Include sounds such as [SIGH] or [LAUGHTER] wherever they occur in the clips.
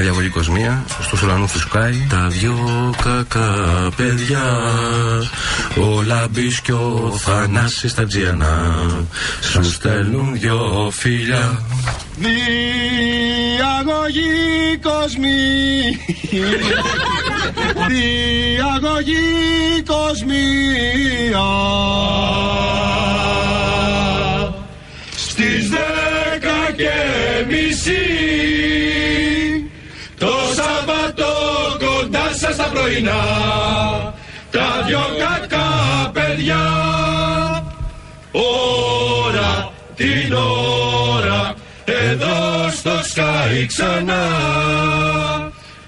με διαβολή κοσμία, στου ουρανού του σκάι. Τα δυο κακά παιδιά, ο Λάμπης και ο Θανάσης στα τζιανά, σου στέλνουν δυο φίλια. Διαγωγή κοσμή Διαγωγή κοσμία Στις δέκα και μισή κοντά σας τα πρωινά. Τα δυο κακά παιδιά. Ώρα την ώρα εδώ στο Sky ξανά.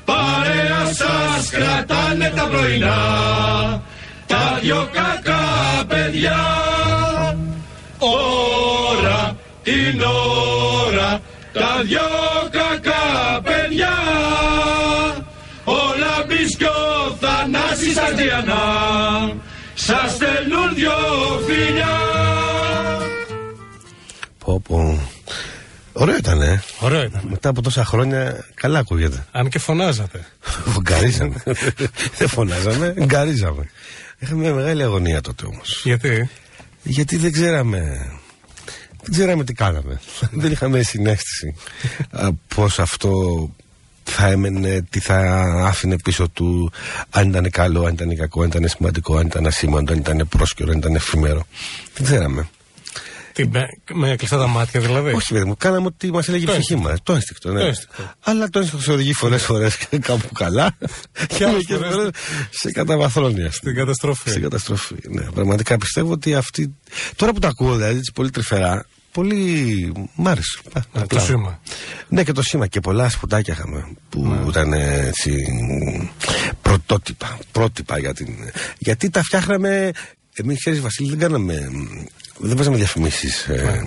Παρέα σας κρατάνε τα πρωινά. Τα δυο κακά παιδιά. Ώρα την ώρα Τα δυο κακά παιδιά Θανάσης Αρτιανά Σας στέλνουν δυο φιλιά Πω πω. Ωραίο ήταν, ε. Ωραίο ήταν. Μετά από τόσα χρόνια, καλά ακούγεται. Αν και φωνάζατε. [LAUGHS] Γκαρίζαμε. Δεν φωνάζαμε, γκαρίζαμε. Είχαμε μια μεγάλη αγωνία τότε όμως. Γιατί; Γιατί δεν ξέραμε. Δεν ξέραμε τι κάναμε. δεν είχαμε συνέστηση πώς αυτό θα έμενε, τι θα άφηνε πίσω του, αν ήταν καλό, αν ήταν κακό, αν ήταν σημαντικό, αν ήταν ασήμαντο, αν ήταν πρόσκαιρο, αν ήταν εφήμερο. Δεν ξέραμε. Τι, με, με κλειστά τα μάτια δηλαδή; Όχι, παιδί μου, κάναμε ό,τι μας έλεγε η Το ψυχή μας. Το ένστικτο, ναι. Το ένστικτο. Αλλά το ένστικτο σε οδηγεί πολλέ φορές κάπου καλά. [LAUGHS] και άλλες άλλε φορές φορές σε καταβαθρόνια. Στην καταστροφή. Στην καταστροφή. Ναι, πραγματικά πιστεύω ότι αυτή. Τώρα που το ακούω, δηλαδή, έτσι πολύ τρυφερά, πολύ. μ' άρεσε. Α, Ναι, απλά. το σήμα. Ναι, και το σήμα και πολλά σπουδάκια είχαμε που Ναι. ήταν ε, έτσι πρωτότυπα, πρότυπα για την. Γιατί τα φτιάχναμε. Εμείς, ξέρεις, Βασίλη, δεν κάναμε. Δεν παίζαμε διαφημίσεις. Ε,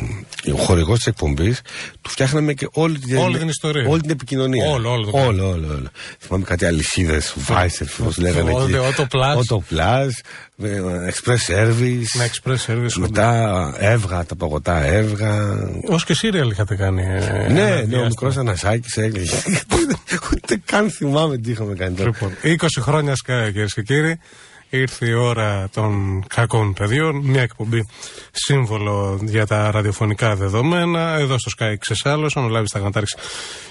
ο χορηγός της εκπομπής του φτιάχναμε και όλη την, Ναι. Όλη την ιστορία. Όλη την επικοινωνία. Όλο, όλο το όλο, όλο, όλο. Θυμάμαι κάτι αλυσίδες, Vice, πώ λέγανε Auto- εκεί. Auto Plus. Auto Plus, ε, Express Service. Με express service. Μετά έβγα, τα παγωτά έβγα. Ω και σύριαλ είχατε κάνει. ε, ένα Ναι, ναι, ο διάστημα. μικρός Ανασάκης έκλαιγε. [LAUGHS] Ούτε καν θυμάμαι τι είχαμε κάνει τότε. Λοιπόν, 20 χρόνια Sky κυρίες και κύριοι. Ήρθε η ώρα των κακών παιδιών. Μια εκπομπή σύμβολο για τα ραδιοφωνικά δεδομένα. Εδώ στο Sky Ξεσάλωσον, ο Λάβης Ταγνατάρχης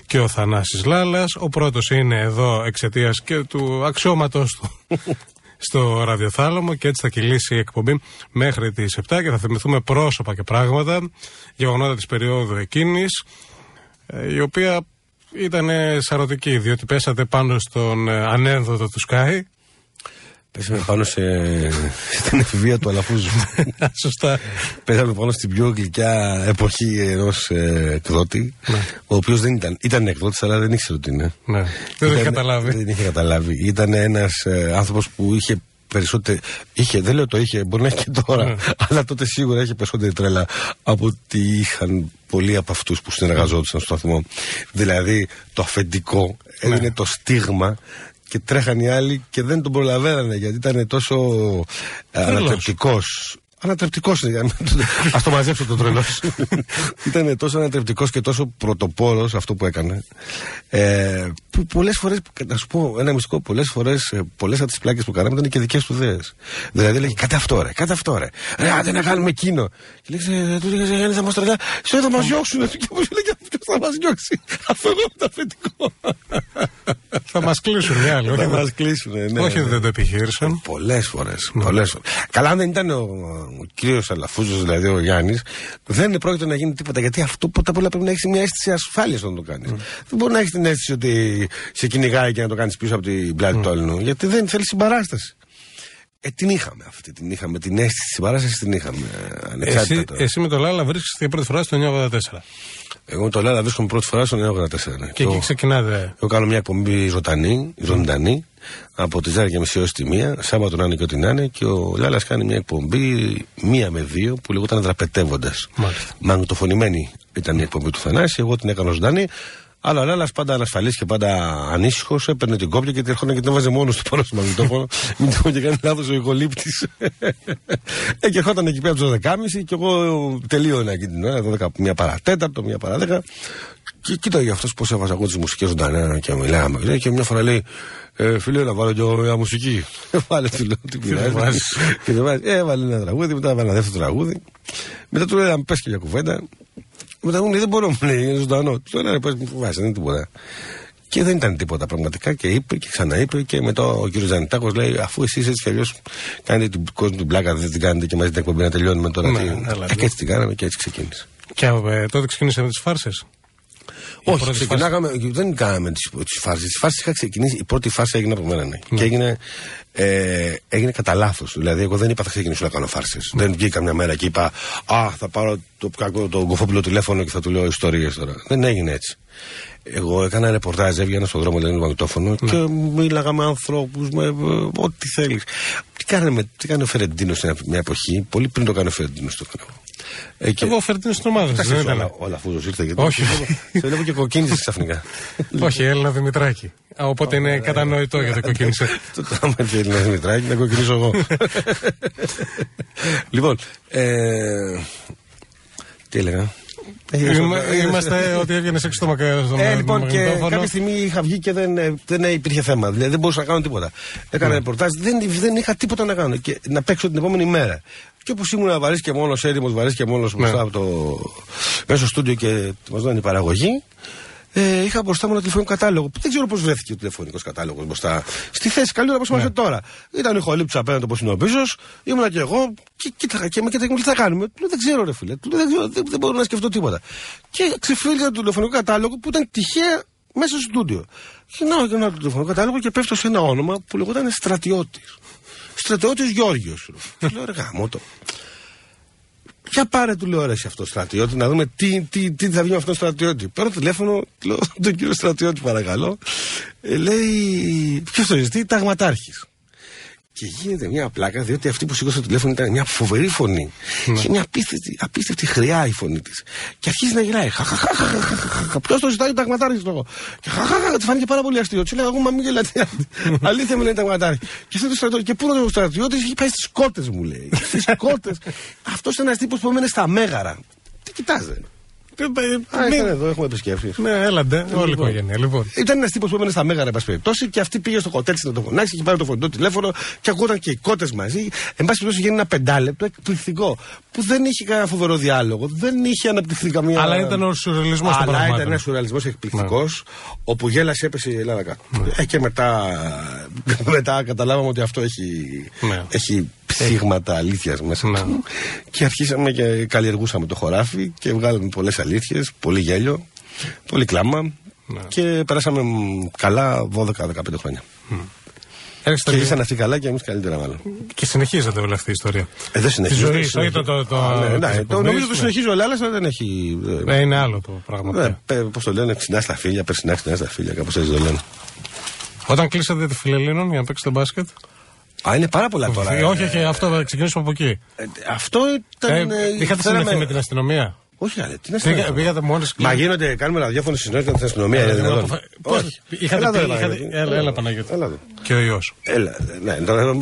και ο Θανάσης Λάλας. Ο πρώτος είναι εδώ εξαιτίας και του αξιώματος του [LAUGHS] στο ραδιοθάλαμο και έτσι θα κυλήσει η εκπομπή μέχρι τις 7 και θα θυμηθούμε πρόσωπα και πράγματα γεγονότα της περίοδου εκείνης ε, η οποία ήταν σαρωτική διότι πέσατε πάνω στον ε, ανένδοτο του Sky Πέσαμε πάνω σε, στην εφηβεία του Αλαφούζου. [LAUGHS] Σωστά. Πέσαμε πάνω στην πιο γλυκιά εποχή ενός εκδότη, ο οποίος δεν ήταν. Ήταν εκδότης, αλλά δεν ήξερε ότι είναι. Ναι. Δεν το είχε Ήταν- καταλάβει. Δεν είχε καταλάβει. Ήταν ένας άνθρωπος που είχε περισσότερη. Είχε, δεν λέω το είχε, μπορεί να έχει και τώρα. Ναι. Αλλά τότε σίγουρα είχε περισσότερη τρέλα από ότι είχαν πολλοί από αυτούς που συνεργαζόντουσαν στο σταθμό. Δηλαδή το αφεντικό έδινε Ναι. το στίγμα και τρέχαν οι άλλοι και δεν τον προλαβαίνανε γιατί ήταν τόσο ανατρεπτικός. Ανατρεπτικός είναι. Α το μαζέψω το τρελός. [LAUGHS] ήταν τόσο ανατρεπτικός και τόσο πρωτοπόρος αυτό που έκανε. Ε, που πολλές φορές, να σου πω ένα μυστικό, πολλές φορές, πολλές από τις πλάκες που κάναμε ήταν και δικές του ιδέες. Δηλαδή έλεγε κάτι αυτό ρε, κάτι αυτό ρε. Ρε, άντε να κάνουμε εκείνο. Και λέγε, του λέγε, Γιάννη θα μας τρελά. Σε θα μας διώξουν. [LAUGHS] Και μου λέγε, ποιο θα μας διώξει. Αφού εγώ είμαι το αφεντικό. θα μας κλείσουν οι άλλοι. Θα όχι, μας δεν- κλείσουν. Ναι, όχι, ναι. δεν το επιχείρησαν. Πολλές φορές. Πολλές φορές. Καλά, αν δεν ήταν ο, ο κύριος Αλαφούζος, δηλαδή ο Γιάννης, δεν πρόκειται να γίνει τίποτα. Γιατί αυτό πρώτα απ' όλα πρέπει να έχεις μια αίσθηση ασφάλειας όταν το κάνεις. Δεν μπορεί να έχεις την αίσθηση ότι σε κυνηγάει και να το κάνεις πίσω από την πλάτη του άλλου. Γιατί δεν θέλεις συμπαράσταση. Ε, την είχαμε αυτή. Την είχαμε. Την αίσθηση της συμπαράστασης την είχαμε. ε, Ανεξάρτητα Εσύ, τώρα. εσύ με το Λάλα βρίσκεσαι για πρώτη φορά στο 984. Εγώ το λέω, βρίσκομαι πρώτη φορά στο 984. ναι. Και εκεί Εγώ- ξεκινάτε. Εγώ κάνω μια εκπομπή ζωντανή, ζωντανή, από τις 10 και μισή έως τη 1, Σάββατο να είναι και ό,τι να είναι, και ο Λάλας κάνει μια εκπομπή μία με δύο που λεγόταν Δραπετεύοντας. Μάλιστα. Μαγνητοφωνημένη ήταν η εκπομπή του Θανάση, εγώ την έκανα ζωντανή. Αλλά ο Λάλα πάντα ανασφαλή και πάντα ανήσυχος, έπαιρνε την κόπια και την έρχονταν και την έβαζε μόνος του πάνω στο μαγνητόφωνο. [LAUGHS] Μην το και κάνει λάθος ο ηχολήπτη. ε, και ερχόταν εκεί πέρα από τις 12.30 και εγώ τελείωνα εκεί την ώρα, 12, μία παρατέταρτο, μία παραδέκα. Και κοίταγε αυτός πώς έβαζα εγώ τις μουσικές ζωντανά και μιλάγαμε. Και μια φορά λέει, ε, φίλε, να βάλω και μια μουσική. [LAUGHS] Βάλε του λέω, τι πειράζει. Και δεν βάζεις. Έβαλε ένα τραγούδι, μετά έβαλε ένα δεύτερο τραγούδι. Μετά του λέει, αν πες και μια κουβέντα. Μετά μου λέει, δεν μπορώ, μου λέει, είναι ζωντανό. Του λέει, πες μου φοβάσαι, δεν είναι τίποτα. Και δεν ήταν τίποτα πραγματικά και είπε και ξαναείπε και μετά ο κύριος Ζανιτάκος λέει αφού εσεί έτσι κι αλλιώς κάνετε την κόσμο την πλάκα, δεν την κάνετε και μαζί την εκπομπή να τελειώνουμε τώρα. Ναι, τι... αλλά, και έτσι την κάναμε και έτσι ξεκίνησε. Και ε, τότε ξεκίνησαμε τις φάρσες. Όχι, ξεκινάγαμε, δεν κάναμε τι φάρσε. Τις φάρσε είχα ξεκινήσει. Η πρώτη φάρσα έγινε από μένα. Ναι. Και έγινε, ε, έγινε κατά λάθος. Δηλαδή, εγώ δεν είπα θα ξεκινήσω να κάνω φάρσες. Δεν βγήκα μια μέρα και είπα Α, θα πάρω το, το, το κοφόπουλο τηλέφωνο και θα του λέω ιστορίες τώρα. Δεν έγινε έτσι. Εγώ έκανα ρεπορτάζ, έβγαινα στον δρόμο, λένε μαγνητόφωνο ναι. και μίλαγα με ανθρώπους, με ό,τι θέλεις. Τι κάνει, τι κάνει ο Φερεντίνος σε μια εποχή, πολύ πριν το κάνει ο Φερεντίνο το έκανα. Ε, και... Εγώ Φερεντίνος στην ομάδα δεν ήταν. Όλα, όλα αφού ήρθε γιατί. Όχι. Σε βλέπω και κοκκίνησες ξαφνικά. [LAUGHS] Όχι, Έλληνα Δημητράκη. Οπότε είναι κατανοητό γιατί κοκκίνησε. [LAUGHS] Το τράμα και Έλληνα Δημητράκη, να κοκκινήσω εγώ. [LAUGHS] Λοιπόν, ε, τι έλεγα; Είμαστε ότι έβγαινε έξω το μακριά Ε, λοιπόν, και κάποια στιγμή είχα βγει και δεν, ε, δεν υπήρχε θέμα. Δηλαδή δεν μπορούσα να κάνω τίποτα. Έκανα ναι. ρεπορτάζ, δεν, δεν είχα τίποτα να κάνω. Και να παίξω την επόμενη μέρα. Και όπως ήμουν βαρύς και μόνος έρημος, βαρύς και μόνος μπροστά από το μέσα στο στούντιο και μας δίνει η παραγωγή, ε, είχα μπροστά μου ένα τηλεφωνικό κατάλογο. Δεν ξέρω πώς βρέθηκε ο τηλεφωνικός κατάλογος μπροστά. Στη θέση καλύτερα όπω είμαστε ναι. τώρα. Ήταν η χολήψη απέναντι όπως είναι ο πίσω, ήμουνα και εγώ και κοίταγα και με κοίταγα τι θα κάνουμε. Του δεν ξέρω, ρε φίλε. Του δεν, δεν, δεν μπορώ να σκεφτώ τίποτα. Και ξεφύγει το τηλεφωνικό κατάλογο που ήταν τυχαία μέσα στο στούντιο. Γυρνάω και ένα τηλεφωνικό κατάλογο και πέφτω σε ένα όνομα που λεγόταν Στρατιώτης. Στρατιώτης Γιώργιος. Λέω ρε γάμο το. Για πάρε τηλεόραση αυτό στρατιώτη, να δούμε τι, τι, τι θα βγει με αυτό το στρατιώτη. Παίρνω τηλέφωνο, λέω τον κύριο στρατιώτη, παρακαλώ. Ε, λέει, ποιος το ζητεί, ταγματάρχης. Και γίνεται μια πλάκα, διότι αυτή που σήκωσε το τηλέφωνο ήταν μια φοβερή φωνή. Ναι. Και μια απίστευτη, απίστευτη χρειά η φωνή της. Και αρχίζει να γυράει. Ποιος το ζητάει, ο ταγματάρχης το; Και χαχαχα, τη φάνηκε πάρα πολύ αστείο. Τι λέει, εγώ μα μην γελάτε. [LAUGHS] Αλήθεια μου λέει ταγματάρχης. Και αυτό το στρατιώτη. Και πού είναι ο στρατιώτης, έχει πάει στις κότες μου λέει. Στις κότες. [LAUGHS] Αυτός είναι ένας τύπος που έμενε στα μέγαρα. Τι κοιτάζε. Α, ήταν εδώ, έχουμε επισκέψεις. Ναι, έλαντε, όλη η οικογένεια. Λοιπόν. Ήταν ένας τύπος που έμενε στα μέγαρα, εν πάση περιπτώσει, και αυτή πήγε στο κοτέτσι να το φωνάξει και πάρει το φωνητό τηλέφωνο και ακούγονταν και οι κότες μαζί. Εν πάση περιπτώσει, γίνει ένα πεντάλεπτο εκπληκτικό που δεν είχε κανένα φοβερό διάλογο, δεν είχε αναπτυχθεί καμία. Αλλά ήταν ο σουρεαλισμός του Αλλά ήταν ένας σουρεαλισμός εκπληκτικός, ναι. όπου γέλασε, έπεσε η Ελλάδα κάτω. Ναι. Ε, και μετά, μετά καταλάβαμε ότι αυτό έχει, ναι. έχει ψήγματα αλήθειας μέσα ναι. Και αρχίσαμε και καλλιεργούσαμε το χωράφι και βγάλαμε πολλές αλήθειες, πολύ γέλιο, πολύ κλάμα. Ναι. Και περάσαμε καλά 12-15 χρόνια. Mm. Και ζήσαν αυτοί καλά και εμείς καλύτερα, μάλλον. Και συνεχίζεται όλη αυτή η ιστορία. Ε, δεν συνεχίζει. Τη ζωή, το. το, το, ναι, ναι, το νομίζω ότι συνεχίζει όλα, αλλά δεν έχει. Ε, είναι άλλο το πράγμα. Ναι, Πώς το λένε, ξινά στα φίλια, περσινά ξινά στα φίλια, κάπως έτσι το λένε. Όταν κλείσατε τη Φιλελίνων για να παίξετε μπάσκετ. Α, είναι πάρα πολλά τώρα. Όχι, όχι, όχι αυτό θα ξεκινήσουμε από εκεί. Ε, αυτό ήταν. Ε, είχατε θέλαμε... με την αστυνομία; Όχι, αλλά τι να Πήγα, Πήγατε μόνοι Μα γίνονται, κάνουμε ραδιόφωνο συνέντευξη με την αστυνομίας. Είναι δυνατόν. Όχι. Είχατε πει. Έλα, έλα Παναγιώτη. Και ο ιός. Έλα, ναι,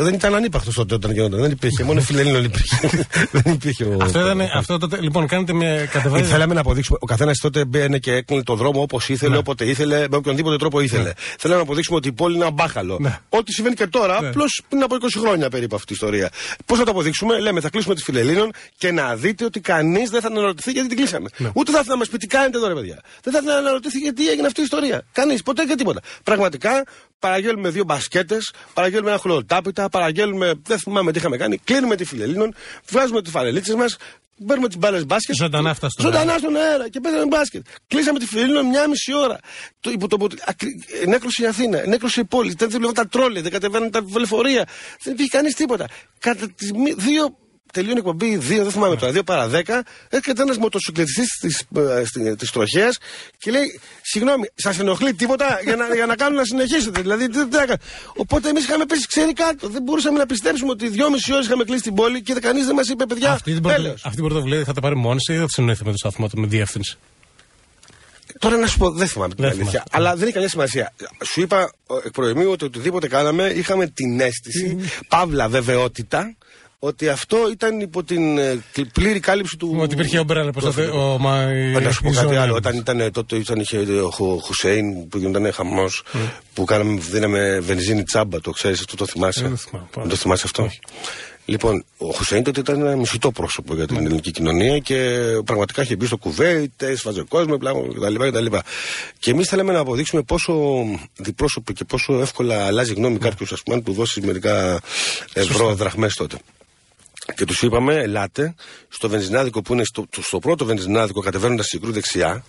δεν ήταν ανύπαρκτο τότε όταν γινόταν. Δεν υπήρχε. Μόνο φιλελλήνων υπήρχε. [LAUGHS] Δεν υπήρχε. Αυτό ήταν. Αυτό τότε. Λοιπόν, κάνετε μια κατεβάση. Θέλαμε να αποδείξουμε. Ο καθένας τότε μπαίνει και έκλεινε το δρόμο όπως ήθελε, ναι. όποτε ήθελε, με οποιονδήποτε τρόπο ήθελε. Ναι. Θέλαμε να αποδείξουμε ότι η πόλη είναι αμπάχαλο. Ναι. Ό,τι συμβαίνει και τώρα, απλώς πριν από 20 χρόνια περίπου αυτή η ιστορία. Πώς θα το αποδείξουμε, λέμε θα κλείσουμε τη φιλελλήνων και να δείτε ότι κανείς δεν θα αναρωτηθεί γιατί την κλείσαμε. Ούτε θα ήθελα να μας πει τι κάνετε εδώ, ρε παιδιά. Δεν θα ήθελα να αναρωτηθεί γιατί έγινε αυτή η ιστορία. Κανείς, ποτέ και τίποτα. Πραγματικά παραγγέλνουμε δύο μπασκέτες, παραγγέλνουμε ένα χλωροτάπητα, παραγγέλνουμε, δεν θυμάμαι τι είχαμε κάνει, κλείνουμε τη φιλελίνων, βγάζουμε τις φαρελίτσε μας, παίρνουμε τις μπάλες μπάσκετ. Ζωντανά στον Ζωντανά στον αέρα και παίζαμε μπάσκετ. Κλείσαμε τη φιλελίνων μια μισή ώρα. Το, υπό το, νέκρωσε η Αθήνα, νέκρωσε η πόλη, δεν δουλεύαν τα τρόλε, δεν κατεβαίνουν τα βελεφορία. Δεν υπήρχε κανείς τίποτα. Κατά τις δύο τελειώνει η εκπομπή 2, δεν θυμάμαι τώρα, 2 παρά 10, έρχεται ένας μοτοσυκλετιστής της τροχέας και λέει: Συγγνώμη, σας ενοχλεί τίποτα για να, για να κάνουν να συνεχίσετε. Δηλαδή, τι, τι Οπότε εμείς είχαμε πέσει ξέρει κάτω. Δεν μπορούσαμε να πιστέψουμε ότι δυόμιση ώρες είχαμε κλείσει την πόλη και κανείς δεν μας είπε: Παιδιά, αυτή την, πρωτο, αυτή την πρωτοβουλία θα τα πάρει μόνη ή θα τη συνοηθεί με το σταθμό με διεύθυνση; Τώρα να σου πω, δεν θυμάμαι την αλήθεια. Αλλά δεν έχει καμία σημασία. Σου είπα εκ προημίου ότι οτιδήποτε κάναμε είχαμε την αίσθηση, παύλα βεβαιότητα, ότι αυτό ήταν υπό την ε, πλήρη κάλυψη του. Ότι υπήρχε ομπρέλα προς το. Ο, μα, να σου πω κάτι άλλο. Όταν ήταν, τότε ήταν, είχε ο Χουσέιν που γινόταν χαμός, mm. που κάναμε, δίναμε βενζίνη τσάμπα, το ξέρεις αυτό, το θυμάσαι; Δεν το θυμάσαι αυτό; Λοιπόν, ο Χουσέιν τότε ήταν ένα μισητό πρόσωπο για την ναι. ελληνική κοινωνία και πραγματικά είχε μπει στο κουβέιτ, έσφαζε κόσμο κτλ. Και εμείς θέλαμε να αποδείξουμε πόσο διπρόσωπο και πόσο εύκολα αλλάζει γνώμη ναι. κάποιος, ας πούμε, που δώσεις μερικά ευρώ δραχμές τότε. Και τους είπαμε, ελάτε στο βενζινάδικο που είναι στο, στο πρώτο βενζινάδικο κατεβαίνοντας στην κρού δεξιά,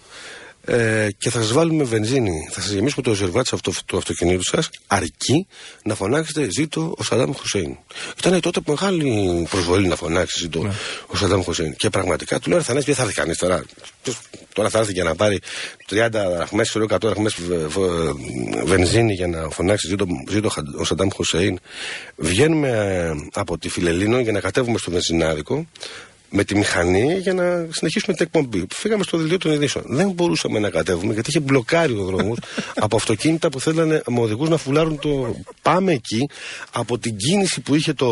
ε, και θα σας βάλουμε βενζίνη. Θα σας γεμίσουμε το ρεζερβά του αυτοκινήτου σας, αρκεί να φωνάξετε ζήτω ο Σαντάμ Χουσέιν. Ήταν τότε μεγάλη προσβολή να φωνάξει ζήτω ναι. ο Σαντάμ Χουσέιν. Και πραγματικά του λέω Θανάση, δεν θα έρθει κανείς τώρα. Τώρα θα έρθει για να πάρει 30 δραχμέ, 100 δραχμέ βενζίνη για να φωνάξει ζήτω, ζήτω ο Σαντάμ Χουσέιν. Βγαίνουμε ε, από τη Φιλελίνο για να κατέβουμε στο βενζινάδικο με τη μηχανή για να συνεχίσουμε την εκπομπή. Φύγαμε στο δελτίο των ειδήσεων. Δεν μπορούσαμε να κατέβουμε γιατί είχε μπλοκάρει ο δρόμος [LAUGHS] από αυτοκίνητα που θέλανε με οδηγούς να φουλάρουν το. Πάμε εκεί από την κίνηση που είχε το,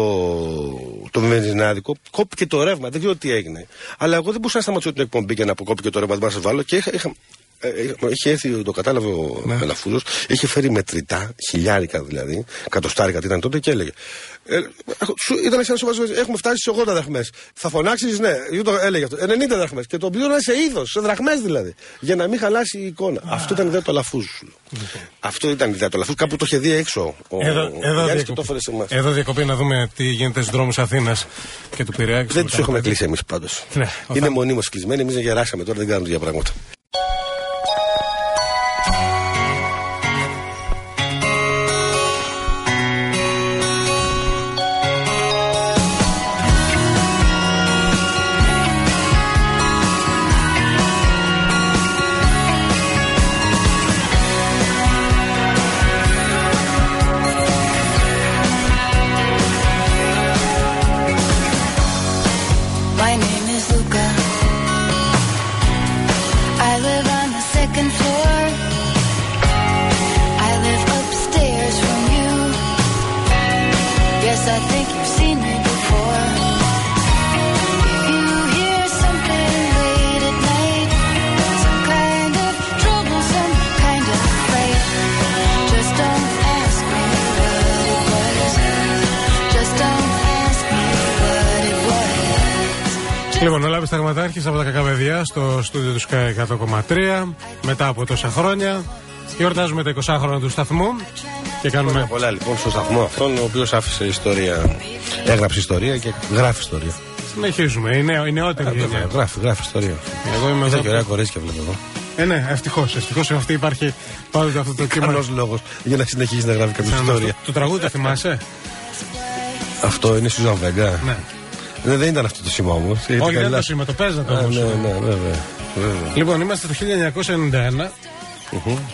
το βενζινάδικο. Κόπηκε το ρεύμα. Δεν ξέρω τι έγινε. Αλλά εγώ δεν μπορούσα να σταματήσω την εκπομπή και να αποκόπηκε το ρεύμα. Δεν βάλω και είχα, είχα, ε, έχει έρθει, το κατάλαβε ο ναι. είχε φέρει μετρητά, χιλιάρικα δηλαδή, κατοστάρικα τι ήταν τότε και έλεγε. Ε, ήταν σαν σοβαρό. Έχουμε φτάσει σε 80 δραχμές. Θα φωνάξεις, ναι, το έλεγε αυτό. 90 δραχμές. Και το πλήρωνα σε είδος, σε δραχμές δηλαδή. Για να μην χαλάσει η εικόνα. Αυτό ήταν η ιδέα του αλαφού. Λοιπόν. Αυτό ήταν η ιδέα του αλαφού. Κάπου το είχε δει έξω. Ο, εδώ, ο εδώ, διακοπή, εδώ διακοπή να δούμε τι γίνεται στους δρόμους Αθήνας και του Πειραιά. Δεν τους έχουμε κλείσει εμείς πάντως. Ναι, Είναι μονίμως κλεισμένοι. Εμείς γεράσαμε τώρα, δεν κάνουμε τέτοια πράγματα. Ταγματάρχη από τα κακά παιδιά στο στούντιο του ΣΚΑ 100,3 μετά από τόσα χρόνια. Γιορτάζουμε τα 20 χρόνια του σταθμού και κάνουμε. Πολλά, πολλά λοιπόν στο σταθμό αυτόν, ο οποίος άφησε ιστορία, έγραψε ιστορία και γράφει ιστορία. Συνεχίζουμε, η, νεο, η νεότερη γενιά. Γράφει, γράφει ιστορία. Εγώ είμαι εδώ. Και ωραία κορίτσια βλέπω εδώ. Ε, ναι, ευτυχώς. Ευτυχώς αυτή υπάρχει πάντοτε αυτό το κύμα. Καλός λόγος για να συνεχίσει να γράφει κάποια ιστορία. Το τραγούδι το θυμάσαι; Αυτό είναι Σουζαν Βέγκα. Ναι. Ναι, δεν ήταν αυτό το σήμα όμως. Όχι, δεν ήταν το σήμα, το παίζατε όμως. Ναι, ναι, βέβαια. Λοιπόν, είμαστε το 1991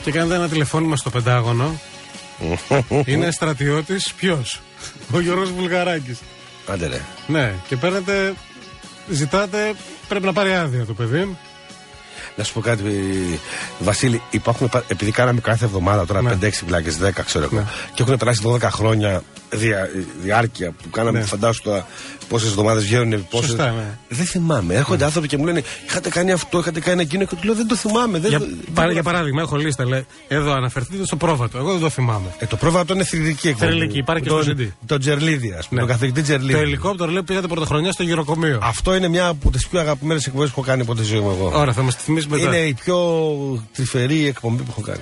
και κάνετε ένα τηλεφώνημα στο Πεντάγωνο. Είναι στρατιώτης ποιος, ο Γιώργος Βουλγαράκης. Άντε ρε. Ναι, και παίρνετε, ζητάτε, πρέπει να πάρει άδεια το παιδί. Να σου πω κάτι, Βασίλη, υπάρχουν, επειδή κάναμε κάθε εβδομάδα τώρα ναι. 5-6 πλάκε, 10 ξέρω εγώ, ναι. και έχουν περάσει 12 χρόνια δια, διάρκεια που κάναμε, ναι. φαντάσου τώρα πόσες εβδομάδες βγαίνουν. Πόσες... Σωστά, ναι. Δεν θυμάμαι. Έρχονται ναι. άνθρωποι και μου λένε Είχατε κάνει αυτό, είχατε κάνει εκείνο. Και του λέω Δεν το θυμάμαι. Δεν για, το... παρά, για παράδειγμα, έχω λίστα. Λέει, εδώ αναφερθείτε στο πρόβατο. Εγώ δεν το θυμάμαι. Ε, το πρόβατο είναι θρηλυκή εκπομπή. Θρηλυκή, υπάρχει και το, στο CD. Το Τζερλίδη, ας πούμε. Ναι. Το καθηγητή Τζερλίδη. Το ελικόπτερο λέει πήγατε πρωτοχρονιά στο γυροκομείο. Αυτό είναι μια από τις πιο αγαπημένες εκπομπές που έχω κάνει ποτέ ζωή μου εγώ. Ωραία, θα μας τη θυμίσει μετά. Είναι η πιο τρυφερή εκπομπή που έχω κάνει.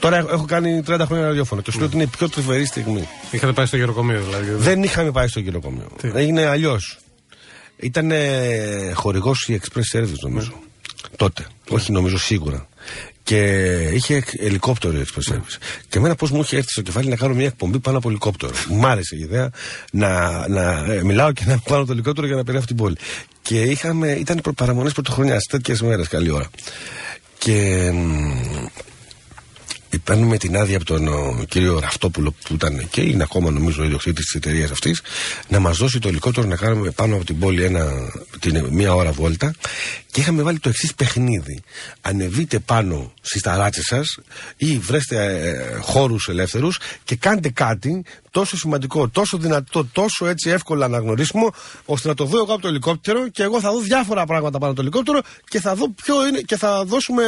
Τώρα έχω κάνει 30 χρόνια ραδιόφωνο και σου λέω ότι είναι η πιο τρυφερή στιγμή. Είχατε πάει στο γεροκομείο δηλαδή. Δεν είχαμε πάει στο γεροκομείο. Έγινε αλλιώς. Ήταν χορηγός η Express Service νομίζω. Ναι. Τότε. Όχι νομίζω σίγουρα. Και είχε ελικόπτερο η Express Service. Ναι. Και εμένα πώς μου είχε έρθει στο κεφάλι να κάνω μια εκπομπή πάνω από ελικόπτερο. Μου άρεσε η ιδέα να, να ε, μιλάω και να πάνω το ελικόπτερο για να περάσει την πόλη. Και είχαμε, ήταν παραμονές πρωτοχρονιάς, τέτοιες μέρες, καλή ώρα. Και παίρνουμε την άδεια από τον ο, κύριο Ραφτόπουλο που ήταν και είναι ακόμα νομίζω ο ιδιοκτήτης της εταιρείας αυτής να μας δώσει το ελικόπτερο να κάνουμε πάνω από την πόλη ένα, την, μία ώρα βόλτα Και είχαμε βάλει το εξής παιχνίδι. Ανεβείτε πάνω στις ταράτσε σας ή βρέστε ε, χώρους ελεύθερους και κάντε κάτι τόσο σημαντικό, τόσο δυνατό, τόσο έτσι εύκολα αναγνωρίσιμο, ώστε να το δω εγώ από το ελικόπτερο και εγώ θα δω διάφορα πράγματα πάνω από το ελικόπτερο και θα δω ποιο είναι και θα δώσουμε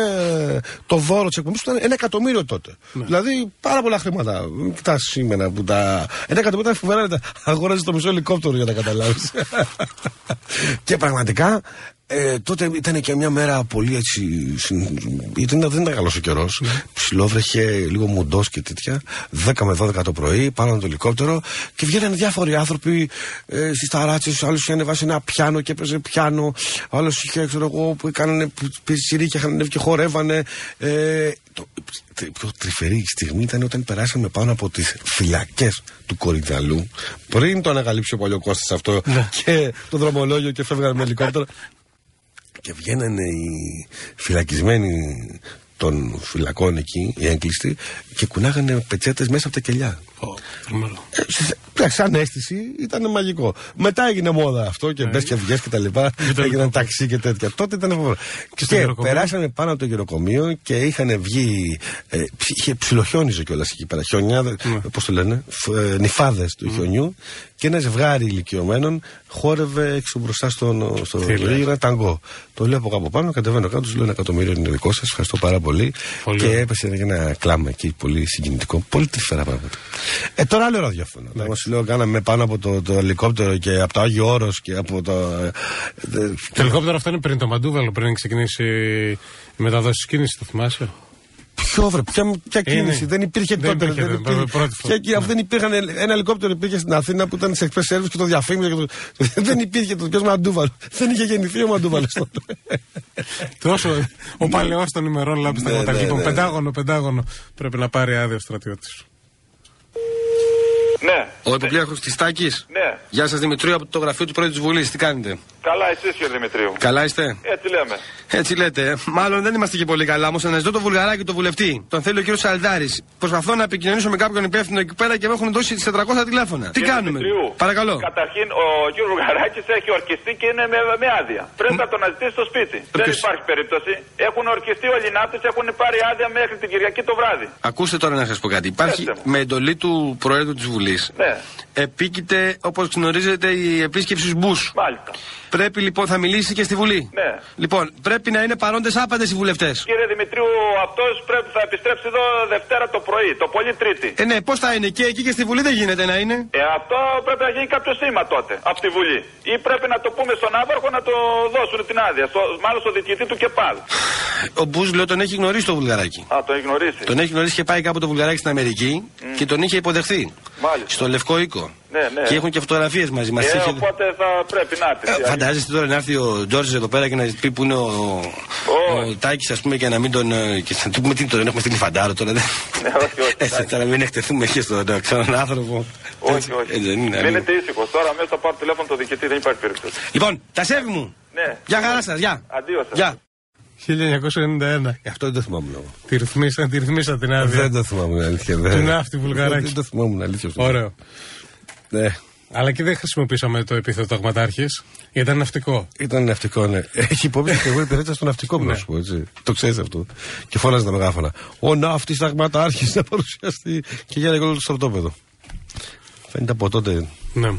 το δώρο της εκπομπής που ήταν ένα εκατομμύριο τότε. Ναι. Δηλαδή πάρα πολλά χρήματα. Κοιτάς σήμερα που τα. Ένα εκατομμύριο ήταν φοβερά. Αγόραζες το μισό ελικόπτερο για να καταλάβεις. [LAUGHS] και πραγματικά ε, τότε ήταν και μια μέρα πολύ έτσι. Ήταν, δεν ήταν καλός ο καιρός. Mm. Ψιλόβρεχε, λίγο μουντό και τέτοια. 10 με 12 το πρωί, πάνω το ελικόπτερο και βγαίνανε διάφοροι άνθρωποι ε, στις ταράτσες. Άλλος είχε ανεβάσει ένα πιάνο και έπαιζε πιάνο. Άλλος είχε, ξέρω εγώ, που έκαναν και είχαν ανέβει και χορεύανε. Ε, το, η πιο τρυφερή στιγμή ήταν όταν περάσαμε πάνω από τις φυλακές του Κορυδαλού πριν το ανακαλύψει ο παλιό αυτό ναι. και το δρομολόγιο και φεύγανε με ελικόπτερο και βγαίνανε οι φυλακισμένοι των φυλακών εκεί, οι έγκλειστοι, και κουνάγανε πετσέτες μέσα από τα κελιά. Ε, σαν αίσθηση ήταν μαγικό. Μετά έγινε μόδα αυτό και μπες και βγες και τα λοιπά. [LAUGHS] Έγιναν ταξί και τέτοια. Τότε ήταν φοβερό. Και, περάσανε πάνω από το γεροκομείο και είχαν βγει. Ε, είχε ψιλοχιόνιζε κιόλας εκεί πέρα. Χιόνια, ναι. πώς το λένε, ε, νυφάδες του χιονιού και ένα ζευγάρι ηλικιωμένων χόρευε έξω μπροστά στον στο ένα ταγκό. Το λέω από κάπου πάνω, κατεβαίνω κάτω, τους λέω ένα εκατομμύριο είναι δικό σας, ευχαριστώ πάρα πολύ. πολύ. Και έπεσε ένα κλάμα εκεί, πολύ συγκινητικό. Πολύ τρυφερά πράγματα. Ε, τώρα άλλο ραδιόφωνο. Ναι. σου λέω, κάναμε πάνω από το, το ελικόπτερο και από το Άγιο Όρος και από το. Ε, το ελικόπτερο αυτό είναι πριν το Μαντούβαλο, πριν ξεκινήσει η μεταδόση κίνησης, το θυμάσαι; Ποιο βρε, ποια, ποια κίνηση, δεν υπήρχε δεν τότε. Υπήρχε, δεν υπήρχε, δεν υπήρχε, αφού δεν υπήρχαν, ένα ελικόπτερο υπήρχε στην Αθήνα που ήταν σε express service και το διαφήμιζε. Το... [LAUGHS] δεν υπήρχε το ποιος Μαντούβαλος. δεν είχε γεννηθεί ο Μαντούβαλος τότε. [LAUGHS] Τόσο. Ο παλαιός των ημερών λάμπη στα ναι, ναι, λοιπόν, ναι. Πεντάγωνο, πεντάγωνο. Πρέπει να πάρει άδεια ο στρατιώτης. Ναι. Ο υποπλήρχο τη Τάκη. Ναι. Γεια σας Δημητρίου από το γραφείο του Πρόεδρου της Βουλής. Τι κάνετε; Καλά, εσείς κύριε Δημητρίου. Καλά είστε; Έτσι λέμε. Έτσι λέτε. Μάλλον δεν είμαστε και πολύ καλά. Όμως αναζητώ το βουλγαράκι του βουλευτή. Τον θέλει ο κύριος Σαλδάρη. Προσπαθώ να επικοινωνήσω με κάποιον υπεύθυνο εκεί πέρα και με έχουν δώσει 400 τηλέφωνα. Τι κάνουμε; Δημητρίου, Παρακαλώ. Καταρχήν ο κύριος Βουλγαράκης έχει ορκιστεί και είναι με, με άδεια. Πρέπει να τον αναζητήσει στο σπίτι. Δεν υπάρχει περίπτωση. Έχουν ορκιστεί όλοι οι τους έχουν πάρει άδεια μέχρι την Κυριακή το βράδυ. Ακούστε τώρα να σας πω κάτι. Υπάρχει με εντολή του Προέδρου της Βουλής. Ναι επίκειται, όπως γνωρίζετε, η επίσκεψη Μπούς. Μάλιστα. Πρέπει λοιπόν, θα μιλήσει και στη Βουλή. Ναι. Λοιπόν, πρέπει να είναι παρόντες άπαντες οι βουλευτές. Κύριε Δημητρίου, αυτός πρέπει θα επιστρέψει εδώ Δευτέρα το πρωί, το πολύ Τρίτη. Ε, ναι, πώς θα είναι και εκεί και στη Βουλή δεν γίνεται να είναι; Ε, αυτό πρέπει να γίνει κάποιο σήμα τότε από τη Βουλή. Ή πρέπει να το πούμε στον Άβαρχο να το δώσουν την άδεια. Στο, μάλλον στο διοικητή του ΚΕΠΑΛ. Ο Μπούζ λέω τον έχει γνωρίσει το βουλγαράκι. Α, τον έχει γνωρίσει. Τον έχει γνωρίσει και πάει κάπου το βουλγαράκι στην Αμερική mm. και τον είχε υποδεχθεί. Μάλιστα. Στο Λευκό Οίκο. Ναι, ναι. Και έχουν και φωτογραφίες μαζί μας. Ε, είχε... Οπότε θα πρέπει να έρθει. Ε, φαντάζεστε τώρα να έρθει ο Τζόρτζ εδώ πέρα και να πει που είναι ο, oh. ο Τάκης, ας πούμε, και να μην τον. Ε, και να του πούμε τι τον έχουμε στείλει φαντάρο τώρα. Ναι, όχι, όχι. Έτσι, τώρα μην εκτεθούμε και στον ξένον άνθρωπο. Όχι, όχι. Μείνετε ήσυχος. Τώρα μέσα θα πάρω τηλέφωνο το διοικητή, δεν υπάρχει περίπτωση. Λοιπόν, τα σέβη μου. Ναι. Γεια χαρά σας, γεια. Αντίο σας. Γεια. 1991. Αυτό δεν το θυμάμαι λόγο. Τη ρυθμίσα, τη ρυθμίσα την άδεια. Δεν το θυμάμαι, αλήθεια. Του ναύτη βουλγαράκι. Δεν το θυμάμαι, αλήθεια. Ωραίο. Ναι. Αλλά και δεν χρησιμοποίησαμε το επίθετο ταγματάρχης. Ήταν ναυτικό. Ήταν ναυτικό, ναι. Έχει υπόψη και εγώ υπηρέτησα στο ναυτικό, να σου πω έτσι. Το ξέρεις αυτό. Και φώναζε τα μεγάφωνα. Ο ναύτης ταγματάρχης να παρουσιαστεί και για όλο το στρατόπεδο. Φαίνεται από τότε. Ναι.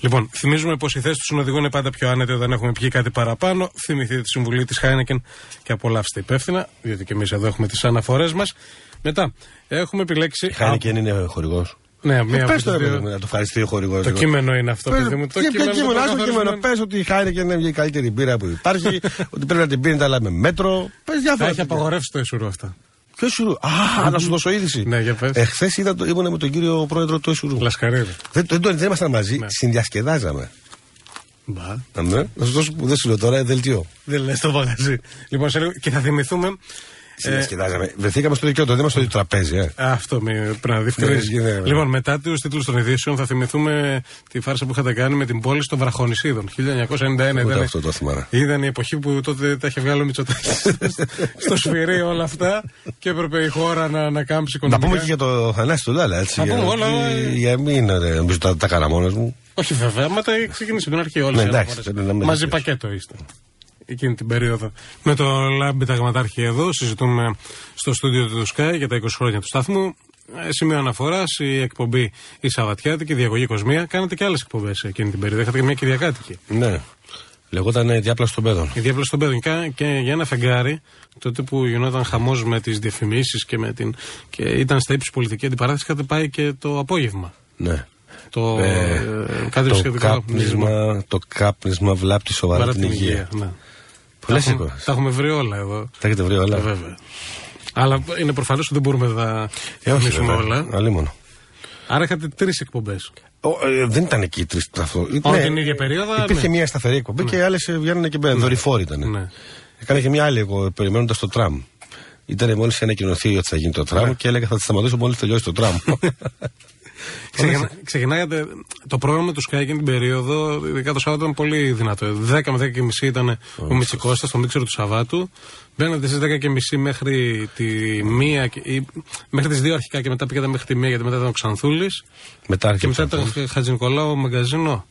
Λοιπόν, θυμίζουμε πως η θέση του συνοδηγού είναι πάντα πιο άνετη όταν έχουμε πιει κάτι παραπάνω. Θυμηθείτε τη συμβουλή της Χάινεκεν και απολαύστε υπεύθυνα, διότι και εμείς εδώ έχουμε τις αναφορές μας. Μετά, έχουμε επιλέξει. Η Χάινεκεν είναι χορηγός. Ναι, μία ε, πες το ρε, να το ευχαριστεί ο χορηγός. Το κείμενο είναι αυτό, πες, παιδί μου. Το κείμενο, κείμενο, το κείμενο. Πες ότι η Χάινεκεν είναι η καλύτερη μπύρα που υπάρχει, [LAUGHS] ότι πρέπει να την πίνετε αλλά με μέτρο. Πες διάφορα. Έχει απαγορεύσει το Εσουρού αυτά. Ποιο Εσουρού. Α, να σου δώσω είδηση. Ναι, για πες. Εχθές ήμουν με τον κύριο πρόεδρο του Εσουρού. Λασκαρίδη. Δεν, δεν, δεν ήμασταν μαζί, ναι. συνδιασκεδάζαμε. Μπα. Ναι, να σου δώσω που δεν σου λέω τώρα, δελτίο. Δεν λες το μαγαζί. Λοιπόν, και θα θυμηθούμε Συνδιασκεδάζαμε. Ε, Βρεθήκαμε στο δικαίωμα, δεν είμαστε στο τραπέζι. Ε. Αυτό με, πρέπει να διευκρινίσει. Ναι, ναι, λοιπόν, μετά τους τίτλους των ειδήσεων θα θυμηθούμε τη φάρσα που είχατε κάνει με την πόλη των Βραχονισίδων. 1991 ήταν. Αυτό το θυμάμαι. Ήταν η εποχή που τότε τα είχε βγάλει ο Μητσοτάκης [LAUGHS] στο σφυρί όλα αυτά και έπρεπε η χώρα να, να κάμψει οικονομικά. Να πούμε και για το Θανάση του Λάλα, έτσι. Να πούμε όλα. Για μην νομίζω τα, τα κάνα μόνος μου. Όχι βέβαια, μα τα ξεκίνησε την αρχή όλα. Ναι, Μαζί πακέτο είστε. Εκείνη την περίοδο. Με το Λάμπη Ταγματάρχη εδώ συζητούμε στο στούντιο του Sky για τα 20 χρόνια του σταθμού. Ε, σημείο αναφοράς, η εκπομπή η Σαββατιάτικη, η διαγωγή Κοσμία. Κάνετε και άλλες εκπομπές εκείνη την περίοδο. Είχατε και μια Κυριακάτικη. Ναι. Λεγόταν Διάπλα των Πέδων. Η Διάπλα των Πέδων. Και για ένα φεγγάρι, τότε που γινόταν χαμός με τις διαφημίσεις και, με την... και ήταν στα ύψη πολιτική αντιπαράθεση, είχατε πάει και το απόγευμα. Ναι. Το, ε, ε, κάτι το, κάπνισμα, το κάπνισμα βλάπτει σοβαρά την υγεία. υγεία ναι. Πολλέ Τα έχουμε βρει όλα εδώ. Τα έχετε βρει όλα. Βέβαια. Αλλά είναι προφανώς ότι δεν μπορούμε να τα ε, όλα. Αλλήμον. Άρα είχατε τρεις εκπομπές. Ε, δεν ήταν εκεί τρεις. Όλη ναι, την ίδια περίοδο. Υπήρχε ναι. μια σταθερή εκπομπή ναι. και άλλες βγαίνουν και μπαίνουν. Ναι. Δορυφόροι ήταν. Ναι. Έκανα και μια άλλη εγώ περιμένοντας το τραμ. Ήταν μόλις ανακοινωθεί ότι θα γίνει το τραμ ναι. και έλεγα θα τη σταματήσω μόλις τελειώσει το τραμ. [LAUGHS] Ξεκινάγατε το πρόγραμμα του Sky εκείνη την περίοδο, ειδικά το Σάββατο ήταν πολύ δυνατό. 10 με 10 και μισή ήταν ο Μητσικώστας στο μίξερο του Σαββάτου. Μπαίνατε στις 10 και μισή μέχρι τη μία, μέχρι τις 2 αρχικά και μετά πήγατε μέχρι τη μία γιατί μετά ήταν ο Ξανθούλης. Μετά και μετά ήταν Χατζη Νικολάου μαγκαζίνο.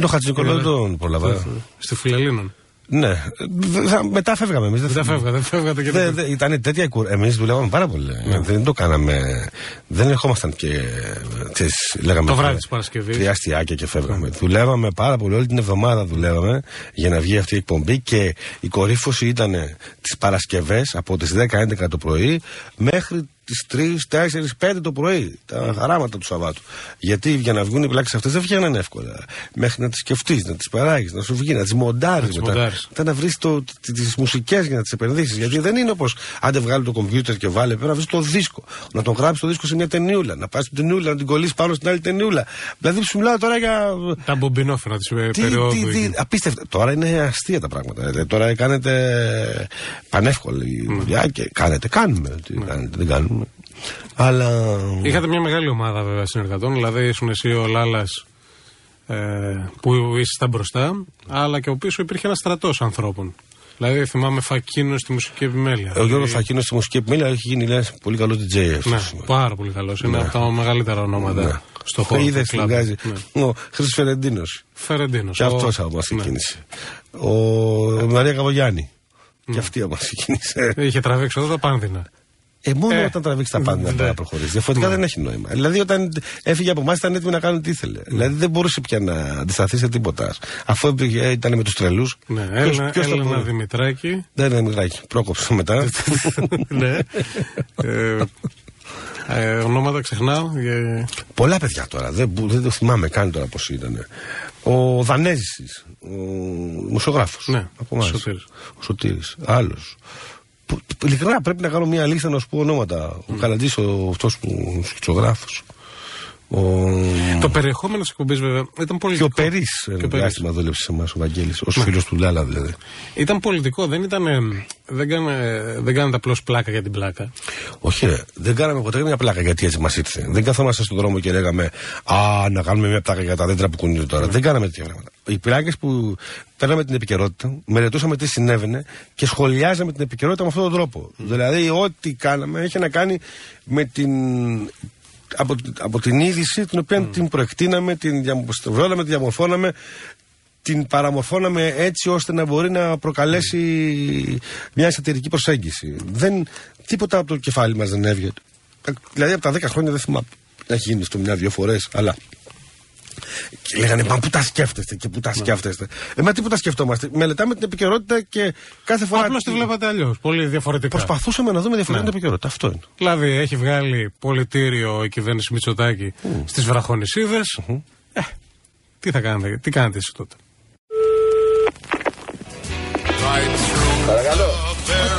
Το Χατζη Νικολάου δεν τον προλαβαίνω. Στη Φιλελίνων. Ναι. Μετά φεύγαμε εμείς. Δεν φεύγατε, δεν φεύγατε και δεν. Δε, ήταν τέτοια κουρ. Εμείς δουλεύαμε πάρα πολύ. Ναι. Δεν το κάναμε. Δεν ερχόμασταν και. Ξέρεις, λέγαμε. Το βράδυ της Παρασκευής. Τρία αστιάκια και φεύγαμε. Ναι. Δουλεύαμε πάρα πολύ. Όλη την εβδομάδα δουλεύαμε για να βγει αυτή η εκπομπή και η κορύφωση ήταν τις Παρασκευές από τις 10-11 το πρωί μέχρι τις 3, 4, 5 το πρωί. Τα χαράματα του Σαββάτου. Γιατί για να βγουν οι πλάκε αυτές δεν βγαίνουν εύκολα. Μέχρι να τις σκεφτείς, να τις παράγεις, να σου βγει, να τις μοντάρεις μετά. Μετά να βρεις τι μουσικές για να τις επενδύσεις. Γιατί δεν είναι όπως αν δεν βγάλει το κομπιούτερ και βάλει, πρέπει να βρεις το δίσκο. Να τον γράψεις το δίσκο σε μια ταινιούλα. Να πας στην ταινιούλα, να την κολλήσεις πάνω στην άλλη ταινιούλα. Δηλαδή σου μιλάω τώρα για. Τα μπομπινόφωνα της περίοδου. Απίστευτα. Τώρα είναι αστεία τα πράγματα. Δηλαδή, τώρα κάνετε πανεύκολη δουλειά και κάνετε. Κάνουμε. Ναι. δεν κάνουμε. Αλλά... Είχατε μια μεγάλη ομάδα βέβαια συνεργατών, δηλαδή ήσουν εσύ ο Λάλας ε, που ήσασταν μπροστά, αλλά και ο πίσω υπήρχε ένας στρατός ανθρώπων. Δηλαδή θυμάμαι Φακίνος στη μουσική επιμέλεια. Ο Γιώργος Φακίνος στη μουσική επιμέλεια έχει γίνει ένα πολύ καλός DJ αυτός. Ναι, πάρα πολύ καλός. Είναι ναι. από τα μεγαλύτερα ονόματα ναι. στο χώρο. Είδες την βγάζει. Ναι. Ο Χρυσό Φερεντίνος. Φερεντίνος. Και αυτός μας ξεκίνησε. Ο Μαρία Καβογιάννη. Και αυτή μα ξεκίνησε. Είχε τραβήξει εδώ τα πάνδυνα. Ε, μόνο ε, όταν τραβήξεις τα πάντα να προχωρήσεις. Διαφορετικά ναι. δεν έχει νόημα. Δηλαδή, όταν έφυγε από εμάς, ήταν έτοιμο να κάνει τι ήθελε. Ναι. Δηλαδή, δεν μπορούσε πια να αντισταθεί σε τίποτα. Αφού ήταν με τους τρελούς. Ναι, Έλληνα, ποιος Έλληνα Δημητράκη. Δεν είναι Δημητράκη. Πρόκοψε μετά. [LAUGHS] ναι. ε, ε, ονόματα ξεχνάω. Πολλά παιδιά τώρα. Δεν, δεν το θυμάμαι καν τώρα πώς ήταν. Ο Δανέζης, ο μουσογράφο. Ναι, από εμάς. Ο Σωτήρης. Άλλος ειλικρινά πρέπει να κάνω μια λίστα να σου πω ονόματα. Ο Καλατζή, ο αυτός που σκητσογράφος. Ο... Το περιεχόμενο της εκπομπής βέβαια ήταν πολιτικό. Και ο Περί ένα διάστημα δούλεψε σε εμάς, ο Βαγγέλης, ως ναι. φίλος του Λάλα δηλαδή. Ήταν πολιτικό, δεν ήταν. Δεν, κάνε, δεν κάνατε απλώς πλάκα για την πλάκα. Όχι, ρε, δεν κάναμε ποτέ μια πλάκα γιατί έτσι μας ήρθε. Δεν καθόμαστε στον δρόμο και λέγαμε Α, να κάνουμε μια πλάκα για τα δέντρα που κουνιούνται τώρα. Δεν κάναμε τέτοια πράγματα. Οι πλάκες που παίρναμε την επικαιρότητα, μελετούσαμε τι συνέβαινε και σχολιάζαμε την επικαιρότητα με αυτόν τον τρόπο. Δηλαδή, ό,τι κάναμε είχε να κάνει με την από, από την είδηση την οποία την προεκτείναμε, την διαμορφώναμε, τη διαμορφώναμε, την παραμορφώναμε έτσι ώστε να μπορεί να προκαλέσει μια εσωτερική προσέγγιση. Δεν, τίποτα από το κεφάλι μας δεν έβγαινε. Δηλαδή από τα 10 χρόνια δεν θυμάμαι να έχει γίνει στο μια-δύο φορές, αλλά και λέγανε, Μα πού τα σκέφτεστε και πού τα ναι. σκέφτεστε. Ε, μα τι που τα σκεφτόμαστε. Μελετάμε την επικαιρότητα και κάθε φορά. Απλώς τη βλέπατε αλλιώς. Πολύ διαφορετικά. Προσπαθούσαμε να δούμε διαφορετικά την επικαιρότητα. Αυτό είναι. Δηλαδή, έχει βγάλει πολιτήριο η κυβέρνηση Μητσοτάκη mm. στις βραχονισίδες. Mm-hmm. Ε, τι θα κάνετε, τι κάνετε εσείς τότε; Παρακαλώ.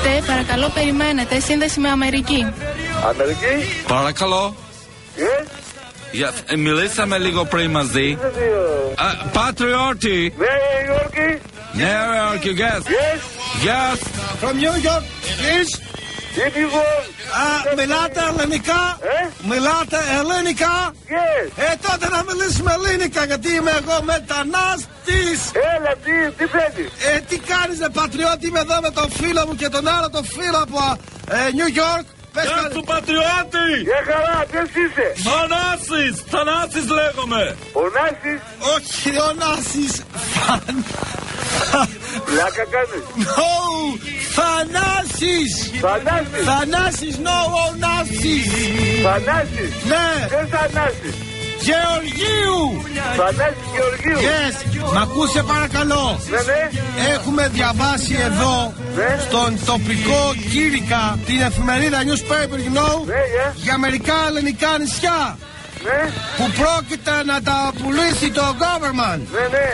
Τε, παρακαλώ, περιμένετε. Σύνδεση με Αμερική. Αμερική. Παρακαλώ. Yeah. Για, ε, μιλήσαμε λίγο πριν μαζί. Πατριώτη. Νέα Υόρκη. Νέα Υόρκη, yes. Yes. Yes. From New York. Yes. Α, μιλάτε ελληνικά. Ε; Μιλάτε ελληνικά. Yes. Ε, τότε να μιλήσουμε ελληνικά γιατί είμαι εγώ μετανάστης. Έλα, τι, τι θέλεις. Ε, τι κάνεις ρε πατριώτη, είμαι εδώ με τον φίλο μου και τον άλλο τον φίλο από ε, New York. Πες Γεια του πατριώτη! Γεια χαρά, ποιος είσαι! Θανάσης! Θανάσης λέγομαι! Ο Νάσης! Όχι, ο Νάσης! Φαν! Πλάκα κάνεις. No! Θανάσης! Θανάσης. Θανάσης, no, oh, Νάσης! Θανάσης. Ναι! Δεν Θανάσης; Γεωργίου! Θανάσης Γεωργίου. Yes! Μ' ακούσε παρακαλώ! Ναι, ναι. Έχουμε διαβάσει εδώ Ναι. στον τοπικό Κύρικα την εφημερίδα newspaper, you know, Ναι, yeah. για μερικά ελληνικά νησιά Ναι, που πρόκειται να τα πουλήσει το government. ναι, ναι.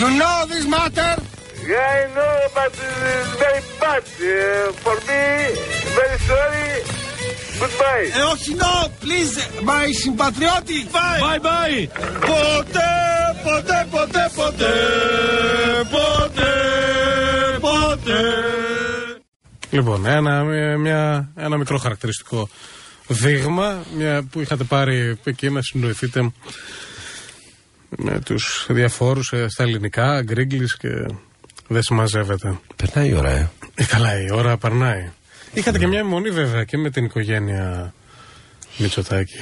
You know this matter? Yeah, I know, but it's very bad. Uh, for me, very sorry. Goodbye. Ε, όχι, no, please, my συμπατριώτη. Bye. Bye bye. Ποτέ, ποτέ, ποτέ, ποτέ, ποτέ, ποτέ. Λοιπόν, ένα, μια, ένα μικρό χαρακτηριστικό δείγμα μια, που είχατε πάρει εκεί να συνοηθείτε με τους διαφόρους ε, στα ελληνικά, γκρίγκλις και δεν συμμαζεύεται. Περνάει η ώρα, ε. Ε, καλά, η ώρα περνάει. Είχατε και μια αιμονή βέβαια και με την οικογένεια Μητσοτάκη.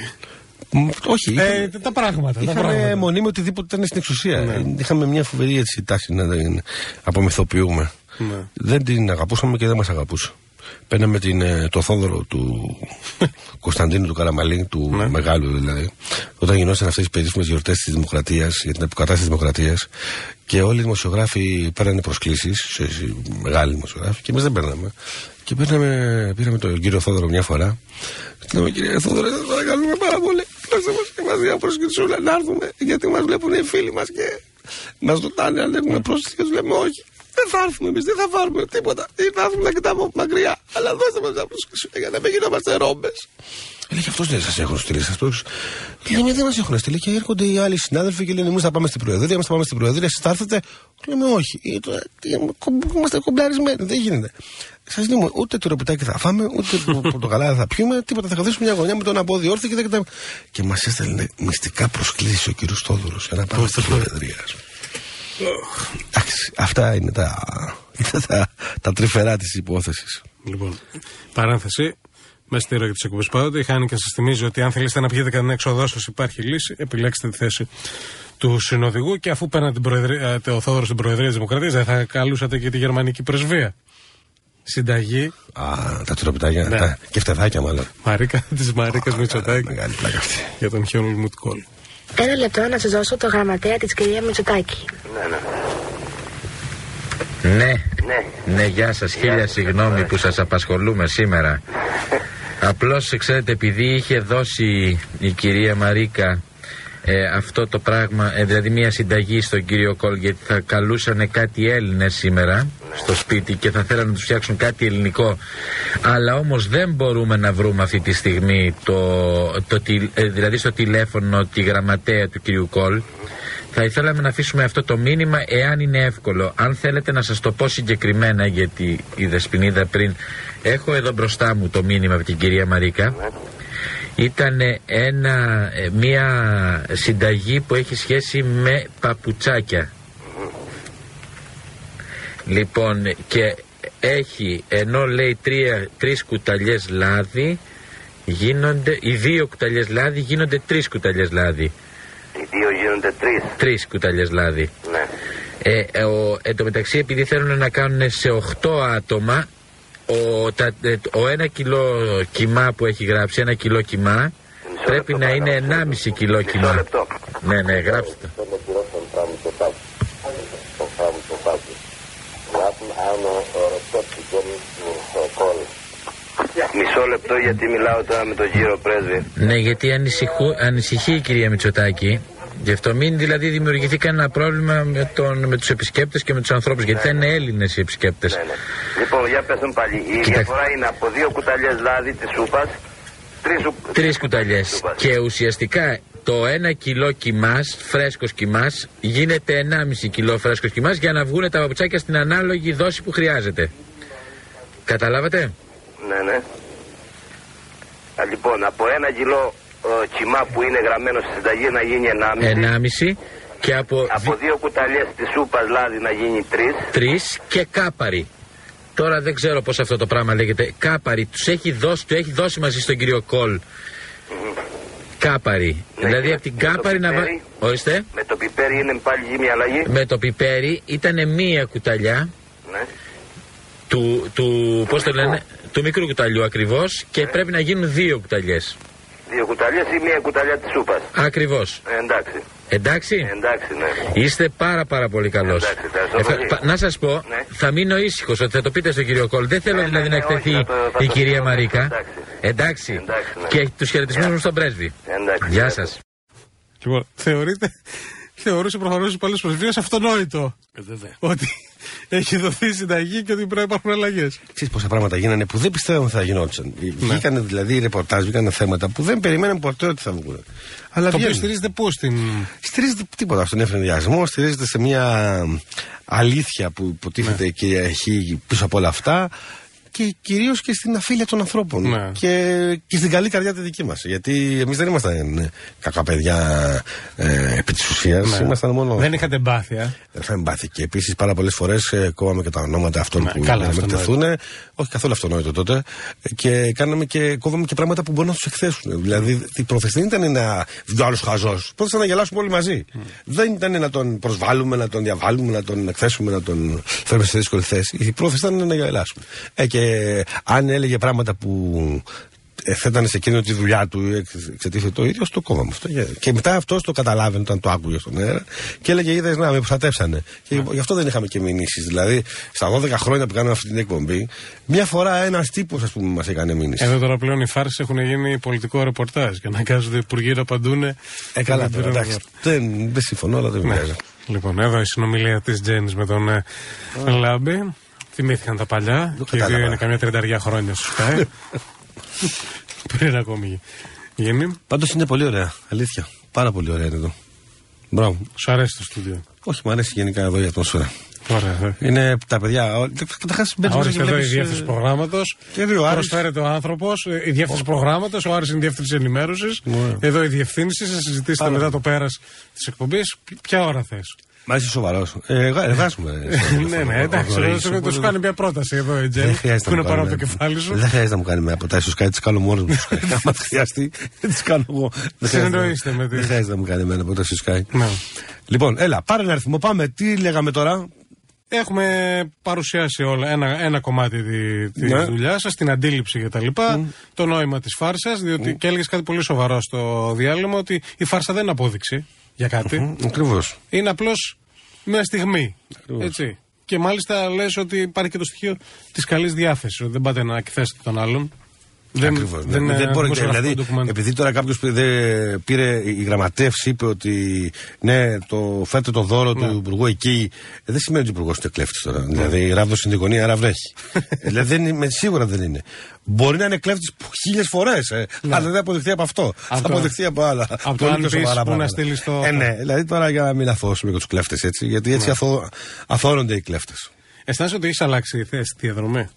Μ, Όχι, είχαμε, Ε, τα πράγματα. τα είχαμε πράγματα. μονή με οτιδήποτε ήταν στην εξουσία. Ναι. Ε, Είχαμε μια φοβερή έτσι τάση να την απομυθοποιούμε. Ναι. Δεν την αγαπούσαμε και δεν μας αγαπούσε. Παίρναμε την, ε, το θόδωρο του [LAUGHS] Κωνσταντίνου του Καραμαλή, του Ναι. μεγάλου δηλαδή, όταν γινόταν αυτές τι περίφημες γιορτές της Δημοκρατίας, για την αποκατάσταση της Δημοκρατίας, και όλοι οι δημοσιογράφοι παίρνανε προσκλήσεις, μεγάλοι δημοσιογράφοι, και εμείς δεν παίρναμε. Και παίρναμε, πήραμε τον κύριο Θόδωρο μια φορά. Και λέμε, κύριε Θόδωρο, σας παρακαλούμε πάρα πολύ. Δώστε μας και μας μια προσκλησούλα να έρθουμε, γιατί μας βλέπουν οι φίλοι μας και μας ρωτάνε αν έχουμε πρόσκληση. Και τους λέμε, όχι. Δεν θα έρθουμε εμείς, δεν θα πάρουμε τίποτα. Ή θα έρθουμε να κοιτάμε από μακριά. Αλλά δώστε μας μια προσκλησούλα για να μην γινόμαστε ρόμπες. Λέει και αυτό δεν σας έχουν στείλει σας πρόσκληση. Λέμε δεν μας έχουν στείλει και έρχονται οι άλλοι συνάδελφοι και λένε εμείς θα πάμε στην Προεδρία, εμείς θα πάμε στην Προεδρία, εσείς θα έρθετε; Λέμε όχι. Ε, τώρα, τι, κομ- Είμαστε κομπλαρισμένοι, δεν γίνεται. Σας λέμε ούτε το ροπιτάκι θα φάμε, ούτε το [LAUGHS] πορτοκαλά θα πιούμε, τίποτα. Θα καθίσουμε μια γωνιά με τον απόδειο όρθιο και δεν κοιτάμε. Και μας έστελνε μυστικά προσκλήσεις ο κύριος Τόδωρο για να πάμε στην Προεδρία. Εντάξει, αυτά είναι τα, είναι τα, τα τρυφερά της υπόθεσης. Λοιπόν, παρένθεση. Μέσα στη ροή της εκπομπής πάντοτε η Χάνικα σας θυμίζει ότι αν θέλετε να πιείτε κανένα έξοδό σα, υπάρχει λύση. Επιλέξτε τη θέση του συνοδηγού και αφού παίρνατε την προεδρία, ε, το Θόδωρο στην Προεδρία της Δημοκρατίας, δεν θα καλούσατε και τη γερμανική πρεσβεία. Συνταγή Α, τα τροπιτάκια. Ναι. Τα, και φτεδάκια μάλλον. Μαρίκα [LAUGHS] τη Μαρίκα Μητσοτάκη Μεγάλη πλάκα αυτή. για τον Χιόνουλ Μουτκόλ. Ένα λεπτό να σας δώσω το γραμματέα της κυρία Μητσοτάκη. Ναι, ναι, γεια σας, χίλια συγγνώμη που σας απασχολούμε σήμερα. [LAUGHS] Απλώς, ξέρετε, επειδή είχε δώσει η κυρία Μαρίκα ε, αυτό το πράγμα, ε, δηλαδή μια συνταγή στον κύριο Κόλ, γιατί θα καλούσαν κάτι Έλληνες σήμερα στο σπίτι και θα θέλανε να τους φτιάξουν κάτι ελληνικό. Αλλά όμως δεν μπορούμε να βρούμε αυτή τη στιγμή το, το, τηλ- ε, δηλαδή στο τηλέφωνο τη γραμματέα του κυρίου Κόλ. Θα ήθελαμε να αφήσουμε αυτό το μήνυμα εάν είναι εύκολο. Αν θέλετε να σας το πω συγκεκριμένα γιατί η Δεσποινίδα πριν έχω εδώ μπροστά μου το μήνυμα από την κυρία Μαρίκα. Ήταν ένα, ε, μια συνταγή που έχει σχέση με παπουτσάκια. Λοιπόν και έχει ενώ λέει τρία, τρεις κουταλιές λάδι γίνονται, οι δύο κουταλιές λάδι γίνονται τρεις κουταλιές λάδι. Οι δύο γίνονται τρεις. Τρεις κουταλιές λάδι. Ναι. Ε, ε, ο, εν τω μεταξύ επειδή θέλουν να κάνουν σε 8 άτομα ο, τα, ε, ο ένα κιλό κιμά που έχει γράψει, ένα κιλό κιμά πρέπει να είναι 1,5 κιλό κιμά. λεπτό. Ναι, ναι, γράψτε το. Μισό λεπτό γιατί μιλάω τώρα με τον κύριο πρέσβη. Ναι, γιατί ανησυχού, ανησυχεί η κυρία Μητσοτάκη. Γι' αυτό μην δηλαδή δημιουργηθεί κανένα πρόβλημα με, τον, με τους επισκέπτες και με τους ανθρώπους γιατί θα είναι Έλληνες οι επισκέπτες. Ναι, ναι. Λοιπόν, για πες μου πάλι. Η Κοιτάξτε. διαφορά είναι από δύο κουταλιές λάδι της σούπας, τρεις, σου... Τρεις κουταλιές. σούπας. Και ουσιαστικά το ένα κιλό κοιμάς, φρέσκος κοιμάς, γίνεται 1,5 κιλό φρέσκος κοιμάς για να βγουν τα παπουτσάκια στην ανάλογη δόση που χρειάζεται. Καταλάβατε; Ναι, ναι. Α, λοιπόν, από ένα κιλό ε, κιμά που είναι γραμμένο στη συνταγή να γίνει 1,5. 1,5 και από Από δύο κουταλιές της σούπας λάδι να γίνει τρεις. 3 και κάπαρη. Τώρα δεν ξέρω πώς αυτό το πράγμα λέγεται. Κάπαρη. Τους έχει δώσει, του έχει δώσει μαζί στον κύριο Κολ. Κάπαρη. Ναι, δηλαδή και από την με το Κάπαρη να πιπέρι. βάλει. Ορίστε. Με το πιπέρι είναι πάλι μια αλλαγή. Με το πιπέρι ήταν μία κουταλιά Ναι. Του, του πώς το λένε, του μικρού κουταλιού ακριβώς και Ναι. πρέπει να γίνουν δύο κουταλιές. Δύο κουταλιές ή μια κουταλιά της σούπας. Ακριβώς. Ε, εντάξει. Εντάξει; Εντάξει, ναι. Είστε πάρα πάρα πολύ καλός. Εντάξει, ευχαριστώ πολύ. πα- να σας πω, Ναι. θα μείνω ήσυχος ότι θα το πείτε στον κύριο Κόλ. Δεν θέλω Ναι, δηλαδή ναι, να ναι, εκτεθεί όχι, θα το- θα η το κυρία στείλω, Μαρίκα. εντάξει. Εντάξει. Εντάξει, ναι. Και τους χαιρετισμούς μου στον πρέσβη. Εντάξει. Γεια σας. Λοιπόν, θεωρείτε, θεωρούσε προφανώ οι πολλές προσφυγές αυτονόητο. Ε, βέβαια. Ότι έχει δοθεί συνταγή και ότι πρέπει να υπάρχουν αλλαγές. Ξέρεις πόσα πράγματα γίνανε που δεν πιστεύαμε θα γινόντουσαν. Ναι. Βγήκανε δηλαδή ρεπορτάζ, βγήκανε θέματα που δεν περιμέναμε ποτέ ότι θα βγουν. Αλλά Το οποίο βγαίνουν. στηρίζεται πώς στην. Στηρίζεται τίποτα στον ευνηδιασμό, στηρίζεται σε μια αλήθεια που υποτίθεται Ναι. και έχει πίσω από όλα αυτά και κυρίως και στην αφήλεια των ανθρώπων. Ναι. Και, και στην καλή καρδιά τη δική μας. Γιατί εμείς δεν ήμασταν ε, κακά παιδιά ε, επί της ουσίας. Ναι. Ήμασταν μόνο. Δεν είχατε εμπάθεια. Δεν είχαμε μπάθει. Και επίσης πάρα πολλές φορές ε, κόβαμε και τα ονόματα αυτών Ναι, που καλά, να αυτονόητο. εκτεθούν. Όχι καθόλου αυτονόητο τότε. Ε, Και, κάναμε και κόβαμε και πράγματα που μπορεί να τους εκθέσουν. Δηλαδή η πρόθεση δεν ήταν να βγει ο άλλος χαζός. Η πρόθεση ήταν να γελάσουμε όλοι μαζί. Δεν ήταν να τον προσβάλλουμε, να τον διαβάλουμε, να τον εκθέσουμε, να τον φέρουμε σε δύσκολη θέση. Η πρόθεση ήταν να γελάσουμε. Ε, και αν έλεγε πράγματα που ε, θέτανε σε εκείνο τη δουλειά του, εξ- εξετίθεται το ίδιο, το κόβαμε αυτό. Και- Και μετά αυτό το καταλάβαινε όταν το άκουγε στον αέρα και έλεγε: Είδες να με προστατεύσανε. Και γι' αυτό δεν είχαμε και μηνύσεις. Δηλαδή, στα 12 χρόνια που κάναμε αυτή την εκπομπή, μια φορά ένας τύπος, ας πούμε, μας έκανε μήνυση. Εδώ τώρα πλέον οι φάρσες έχουν γίνει πολιτικό ρεπορτάζ και αναγκάζονται οι υπουργοί να απαντούν. Ε, καλά Δεν τώρα, πήραν εντάξει. Δεν, δεν συμφωνώ, αλλά δεν Ναι. πειράζει. Λοιπόν, εδώ η συνομιλία της Τζέννη με τον ε, Λάμπη. Θυμήθηκαν τα παλιά. Το Και οι δύο κατάλαβα. είναι καμιά τριανταριά χρόνια στου ΚΑΕ. Πριν ακόμη γίνει. Πάντως είναι πολύ ωραία. Αλήθεια. Πάρα πολύ ωραία είναι εδώ. Μπράβο. Σου αρέσει το στούντιο. Όχι, μου αρέσει γενικά εδώ η ατμόσφαιρα. Ωραία. ε. Είναι τα παιδιά. Καταρχάς μπαίνεις μέσα Ορίστε και εδώ η βλέπεις, διεύθυνση ε, προγράμματος. και δύο Άρης. Προσφέρεται ο άνθρωπος. Η διεύθυνση προγράμματος. Ο Άρης είναι η διεύθυνση ενημέρωσης. Ωραία. Εδώ η διευθύνση. Θα συζητήσετε Πάρα μετά πολύ. το πέρας της εκπομπής. Ποια ώρα θες; Μα είσαι σοβαρός. Ε, εργα- εργάζομαι. [LAUGHS] ναι, ναι, εντάξει. Γνωρίζεις, Θα σου οπότε κάνει μια πρόταση εδώ η Τζέννη. Δεν χρειάζεται Που να είναι μου πάνω από το κάνει κεφάλι σου. Δεν χρειάζεται να μου κάνει με αποτάσει Sky, τις κάνω μόνος μου. [LAUGHS] Αν χρειαστεί, τις κάνω εγώ. Δεν χρειάζεται- Συνεννοείστε με τη- Δεν χρειάζεται να μου κάνει με αποτάσει Sky. Ναι. Λοιπόν, έλα, πάρε ένα αριθμό. Πάμε. Τι λέγαμε τώρα; Έχουμε παρουσιάσει όλα ένα, ένα κομμάτι τη της Ναι. δουλειά σας, την αντίληψη κτλ. Το νόημα της φάρσας, διότι και έλεγες κάτι πολύ σοβαρό στο διάλειμμα, ότι η φάρσα δεν είναι απόδειξη για κάτι. Ακριβώς. Είναι απλώς μια στιγμή. Ακριβώς. Έτσι. Και μάλιστα λες ότι υπάρχει και το στοιχείο της καλής διάθεσης. Ότι δεν πάτε να εκθέσετε τον άλλον. Δεν, Ακριβώς, ναι. δεν, Δεν, είναι μπορεί, δημοσιογραφικό δηλαδή, ντοκουμέντο. επειδή τώρα κάποιος πήρε, η γραμματεύση, είπε ότι ναι, το, φέρτε το δώρο του Υπουργού εκεί. Ε, δεν σημαίνει ότι ο Υπουργός είναι κλέφτης τώρα. Δηλαδή, ράβδος στην γωνία, άρα βρέχει. Ε, δηλαδή, δεν είναι, σίγουρα δεν είναι. Μπορεί να είναι κλέφτης χίλιες φορές, ε, αλλά δεν θα αποδειχθεί από αυτό. θα το- αποδειχθεί από άλλα. από το πολύ αν πιο πεις σοβαρά που να πράγματα. στείλεις το- Ε, ναι, δηλαδή τώρα για να μην αθώσουμε και τους κλέφτες έτσι, γιατί έτσι αθώ, αθώνονται οι κλέφτες. Αισθάνεσαι ότι έχεις αλλάξει θέση στη διαδρομή.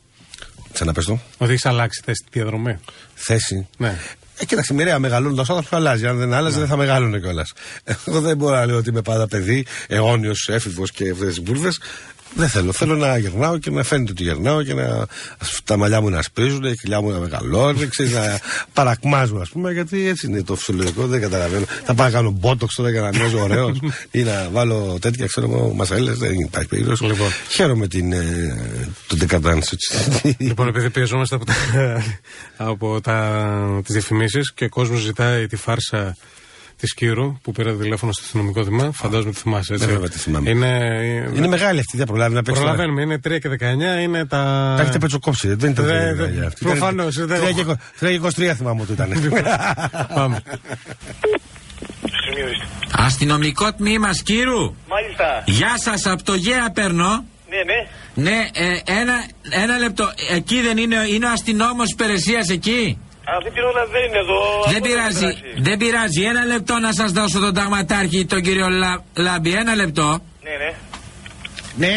Ξαναπες το. Ότι έχεις αλλάξει θέση στη διαδρομή. Θέση. Ναι. Ε, κοίταξε, μοιραία μεγαλώνοντας ο άνθρωπος αλλάζει. Αν δεν άλλαζε, δεν θα μεγαλώνε κιόλας. Εγώ δεν μπορώ να λέω ότι είμαι πάντα παιδί, αιώνιος έφηβος και αυτέ τι μπουρδες. Δεν θέλω. Θέλω να γερνάω και να φαίνεται ότι γερνάω και να τα μαλλιά μου να σπρίζουν, η κοιλιά μου να μεγαλώνει, ξέρεις, να παρακμάζω, ας πούμε, γιατί έτσι είναι το φυσιολογικό. Δεν καταλαβαίνω. Θα πάω να κάνω μπότοξ τώρα για να μοιάζω ωραίος [LAUGHS] ή να βάλω τέτοια, ξέρω εγώ, μασαλέ. Δεν υπάρχει περίπτωση. Λοιπόν. Χαίρομαι την, ε, τον decadence, έτσι. Λοιπόν, επειδή πιεζόμαστε από, τα, από τα, τις διαφημίσεις και ο κόσμος ζητάει τη φάρσα τη Κύρου που πήρε τηλέφωνο στο αστυνομικό τμήμα, φαντάζομαι τη θυμάσαι έτσι. Ναι, βέβαια, τη θυμάμαι. Είναι, Είναι μεγάλη αυτή, δεν προλάβει να παίξει. τώρα. Προλαβαίνουμε, είναι 3 και 19, είναι τα. Τα έχετε πετσοκόψει, δεν ήταν Δε- τρία δε- για αυτή. προφανώς, Ήταν δεν τρία έχω- και- τρία και 23 θυμάμαι ότι ήταν. [LAUGHS] Πάμε. Αστυνομικό τμήμα Σκύρου. Μάλιστα. Γεια σας, από το ΓΕΑ παίρνω. Ναι, ναι. Ναι, ε, ένα, ένα λεπτό. Εκεί δεν είναι, ο- είναι ο αστυνόμος υπηρεσίας εκεί; Αυτή την ώρα δεν είναι εδώ. Δεν Από πειράζει, πέρασε. δεν πειράζει. Ένα λεπτό να σας δώσω τον ταγματάρχη, τον κύριο Λα, Λάμπη. Ένα λεπτό. Ναι, ναι. Ναι,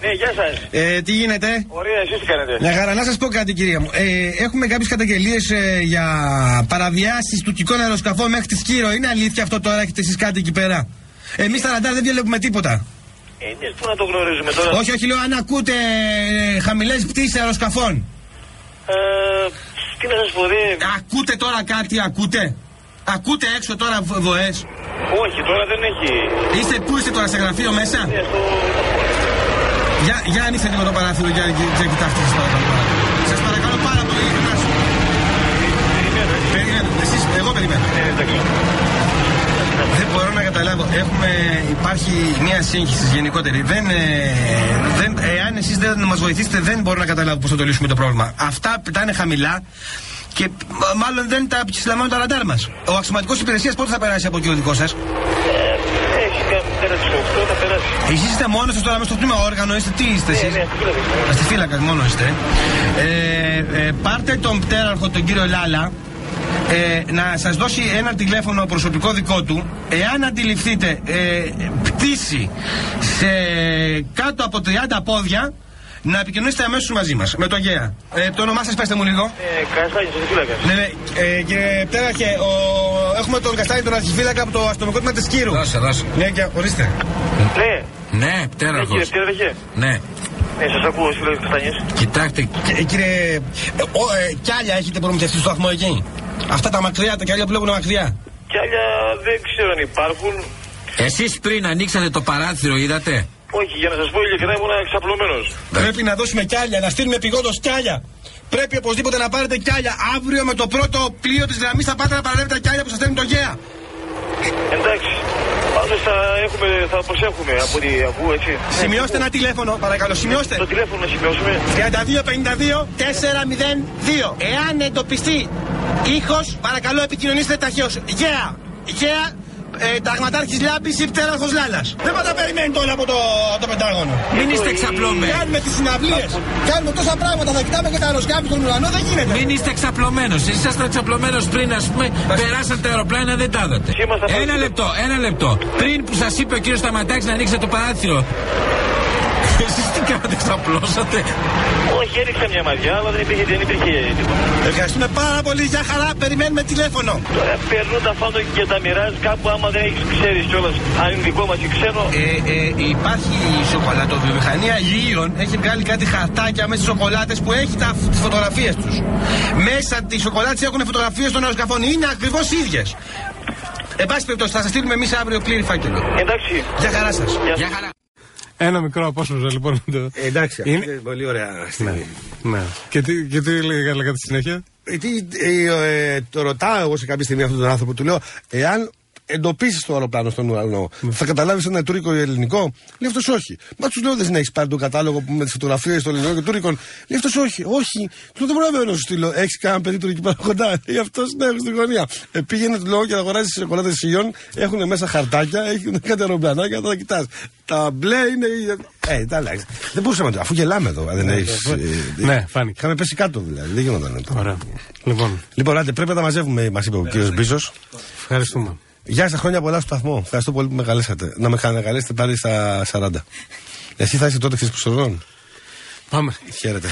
Ναι, γεια σας. ε, τι γίνεται; Ωραία, εσείς τι κάνετε; Να χαρά, να σας πω κάτι, κυρία μου. Ε, έχουμε κάποιες καταγγελίες για παραβιάσεις του τικών αεροσκαφών μέχρι τη Σκύρο. Είναι αλήθεια αυτό τώρα, έχετε εσείς κάτι εκεί πέρα; Εμείς στα ραντάρ δεν βλέπουμε τίποτα. Εμεί που να το γνωρίζουμε τώρα; Όχι, όχι, λέω αν ακούτε ε, χαμηλές πτήσεις αεροσκαφών. Ε, τι να σας πω, δεν. Ακούτε τώρα κάτι, ακούτε; Ακούτε έξω τώρα βοές; Όχι, τώρα δεν έχει. Είστε, πού είστε τώρα, σε γραφείο μέσα; Ναι, στο... Για, για ανοίξτε λίγο το παράθυρο για, για, για κοιτάξτε, σας παρακαλώ. Σας παρακαλώ πάρα πολύ, για κοιτάξτε. Περιμένω. Εσείς, εγώ περιμένω. Δεν μπορώ να καταλάβω. Έχουμε, υπάρχει μια σύγχυση γενικότερη. Δεν, ε, δεν, εάν εσείς δεν μας βοηθήσετε, δεν μπορώ να καταλάβω πώς θα το λύσουμε το πρόβλημα. Αυτά πετάνε χαμηλά και μ- μάλλον δεν τα συλλαμβάνουν τα ραντάρ μας. Ο αξιωματικός υπηρεσίας πότε θα περάσει από εκεί ο δικός σας; Έχει κάνει πέρασε 8, θα περάσει. Εσείς είστε μόνος σας τώρα μέσα στο τμήμα όργανο, είστε τι είστε εσείς; Ναι, στη φύλακα. Στη φύλακα μόνος είστε. Ε, ε, πάρτε τον πτέραρχο, τον κύριο Λάλα, ε, να σας δώσει ένα τηλέφωνο προσωπικό δικό του. Εάν αντιληφθείτε ε, πτήση σε κάτω από 30 πόδια, να επικοινωνήσετε αμέσως μαζί μας, με το ΓΕΑ. Ε, το όνομά σας πέστε μου λίγο. Ε, Καστάνη, στη φύλακας. Ναι, ναι. Ε, κύριε Πτέραρχε, ο... έχουμε τον Καστάνη, τον αρχιφύλακα από το αστυνομικό τμήμα της Κύρου. Δώσε, δώσε. Ναι, και ορίστε. Ναι, Ναι, ναι, πτέραρχος. κύριε Πτέραρχε. Ναι. Ναι, σας ακούω, στη φύλακα Καστάνιες. Κοιτάξτε, Ε, κύριε, ε, ο, ε, κιάλια έχετε προμηθευτεί στο σταθμό εκεί; Αυτά τα μακριά, τα κιάλια που λέγουν μακριά. Κι άλλα δεν ξέρω αν υπάρχουν. εσείς πριν ανοίξατε το παράθυρο, είδατε; Όχι, για να σας πω ειλικρινά ήμουν εξαπλωμένος. Πρέπει να δώσουμε κιάλια, να στείλουμε πηγόντως κιάλια. Πρέπει οπωσδήποτε να πάρετε κιάλια. Αύριο με το πρώτο πλοίο της γραμμής θα πάτε να παραλάβετε τα κιάλια που σας στέλνει το ΓΕΑ. Εντάξει. Πάντως θα, έχουμε, θα προσέχουμε από ό,τι ακούω, έτσι. Σημειώστε ένα τηλέφωνο, παρακαλώ, σημειώστε. Το τηλέφωνο να σημειώσουμε. 3252-402. Εάν εντοπιστεί ήχος, παρακαλώ επικοινωνήστε ταχαίω. ΓΕΑ. ΓΕΑ. Ε, Ταγματάρχης Λάμπη ή πτέραρχος Λάλας. Δεν θα τα περιμένετε όλα από το, από το Πεντάγωνο. Μην είστε εξαπλωμένοι. Κάνουμε τις συναυλίες. Κάνουμε τόσα πράγματα. Θα κοιτάμε και τα αεροσκάφη στον ουρανό. Δεν γίνεται. Μην είστε εξαπλωμένο. Εσεί ήσασταν εξαπλωμένο πριν, ας πούμε, περάσαν τα αεροπλάνα, δεν τα είδατε. Είμαστε Ένα πολύ- λεπτό, ένα λεπτό. Πριν που σας είπε ο κύριος Σταματάκης να ανοίξετε το παράθυρο. Εσείς τι κάνατε, εξαπλώσατε. Όχι, έριξα μια μαδιά, αλλά δεν υπήρχε, δεν υπήρχε τίποτα. Ευχαριστούμε πάρα πολύ. Για χαρά. Περιμένουμε τηλέφωνο. Τώρα περνούν τα φάντο και τα μοιράζει κάπου άμα δεν έχεις ξέρεις κιόλας. Αν είναι δικό μας ή ξένο. Ε, ε, υπάρχει η σοκολατοβιομηχανία Λίων. Έχει βγάλει κάτι χαρτάκια μέσα στις σοκολάτες που έχει τα, τις φωτογραφίες τους. Μέσα τις σοκολάτες έχουν φωτογραφίες των αεροσκαφών. Είναι ακριβώς ίδιες. Εν πάση περιπτώσει, θα σας στείλουμε εμείς αύριο πλήρη φάκελο. Εντάξει. Για χαρά σας. Γεια χαρά. Ένα μικρό απόσπασμα λοιπόν. Το... εντάξει, Είναι- είναι πολύ ωραία στιγμή. Ναι. Και τι, και τι λέει λέγατε στη συνέχεια; Ε, τι, ε, ε, το ρωτάω εγώ σε κάποια στιγμή αυτόν τον άνθρωπο, του λέω, εάν εντοπίσεις το αεροπλάνο στον ουρανό, θα καταλάβεις ένα τουρκικό ή ελληνικό. Λέει αυτό όχι. Μα τους λέω δεν έχεις πάρει τον κατάλογο που με τις φωτογραφίες των ελληνικών και τουρκικών. Λέει αυτό όχι. Όχι. Του λέω δεν μπορώ να σου στείλω. Έχεις κανένα παιδί τουρκική πάρα κοντά. [LAUGHS] Λέει αυτό ναι, έχω στην γωνία. Ε, πήγαινε του λέω και αγοράζεις τι σοκολάτες σιγιών. Έχουν μέσα χαρτάκια, έχουν [LAUGHS] κάτι αεροπλανάκια, θα τα κοιτάς. Τα μπλε είναι. Ε, τα αλλάξεις. Δεν μπορούσαμε να το. Αφού γελάμε εδώ. αν Δεν έχεις, ε, Ναι, φάνηκε. Είχαμε πέσει κάτω δηλαδή. Δεν γινόταν. αυτό. Ωραία. Λοιπόν, Λοιπόν, άντε, πρέπει να τα μαζεύουμε, μας είπε ο κύριος Μπίζος. ευχαριστούμε. Γεια σας, χρόνια πολλά στο σταθμό. Ευχαριστώ πολύ που με καλέσατε. Να με καλέσετε πάλι στα 40. Εσύ θα είσαι τότε εξή προσωρινών. Πάμε. Χαίρετε.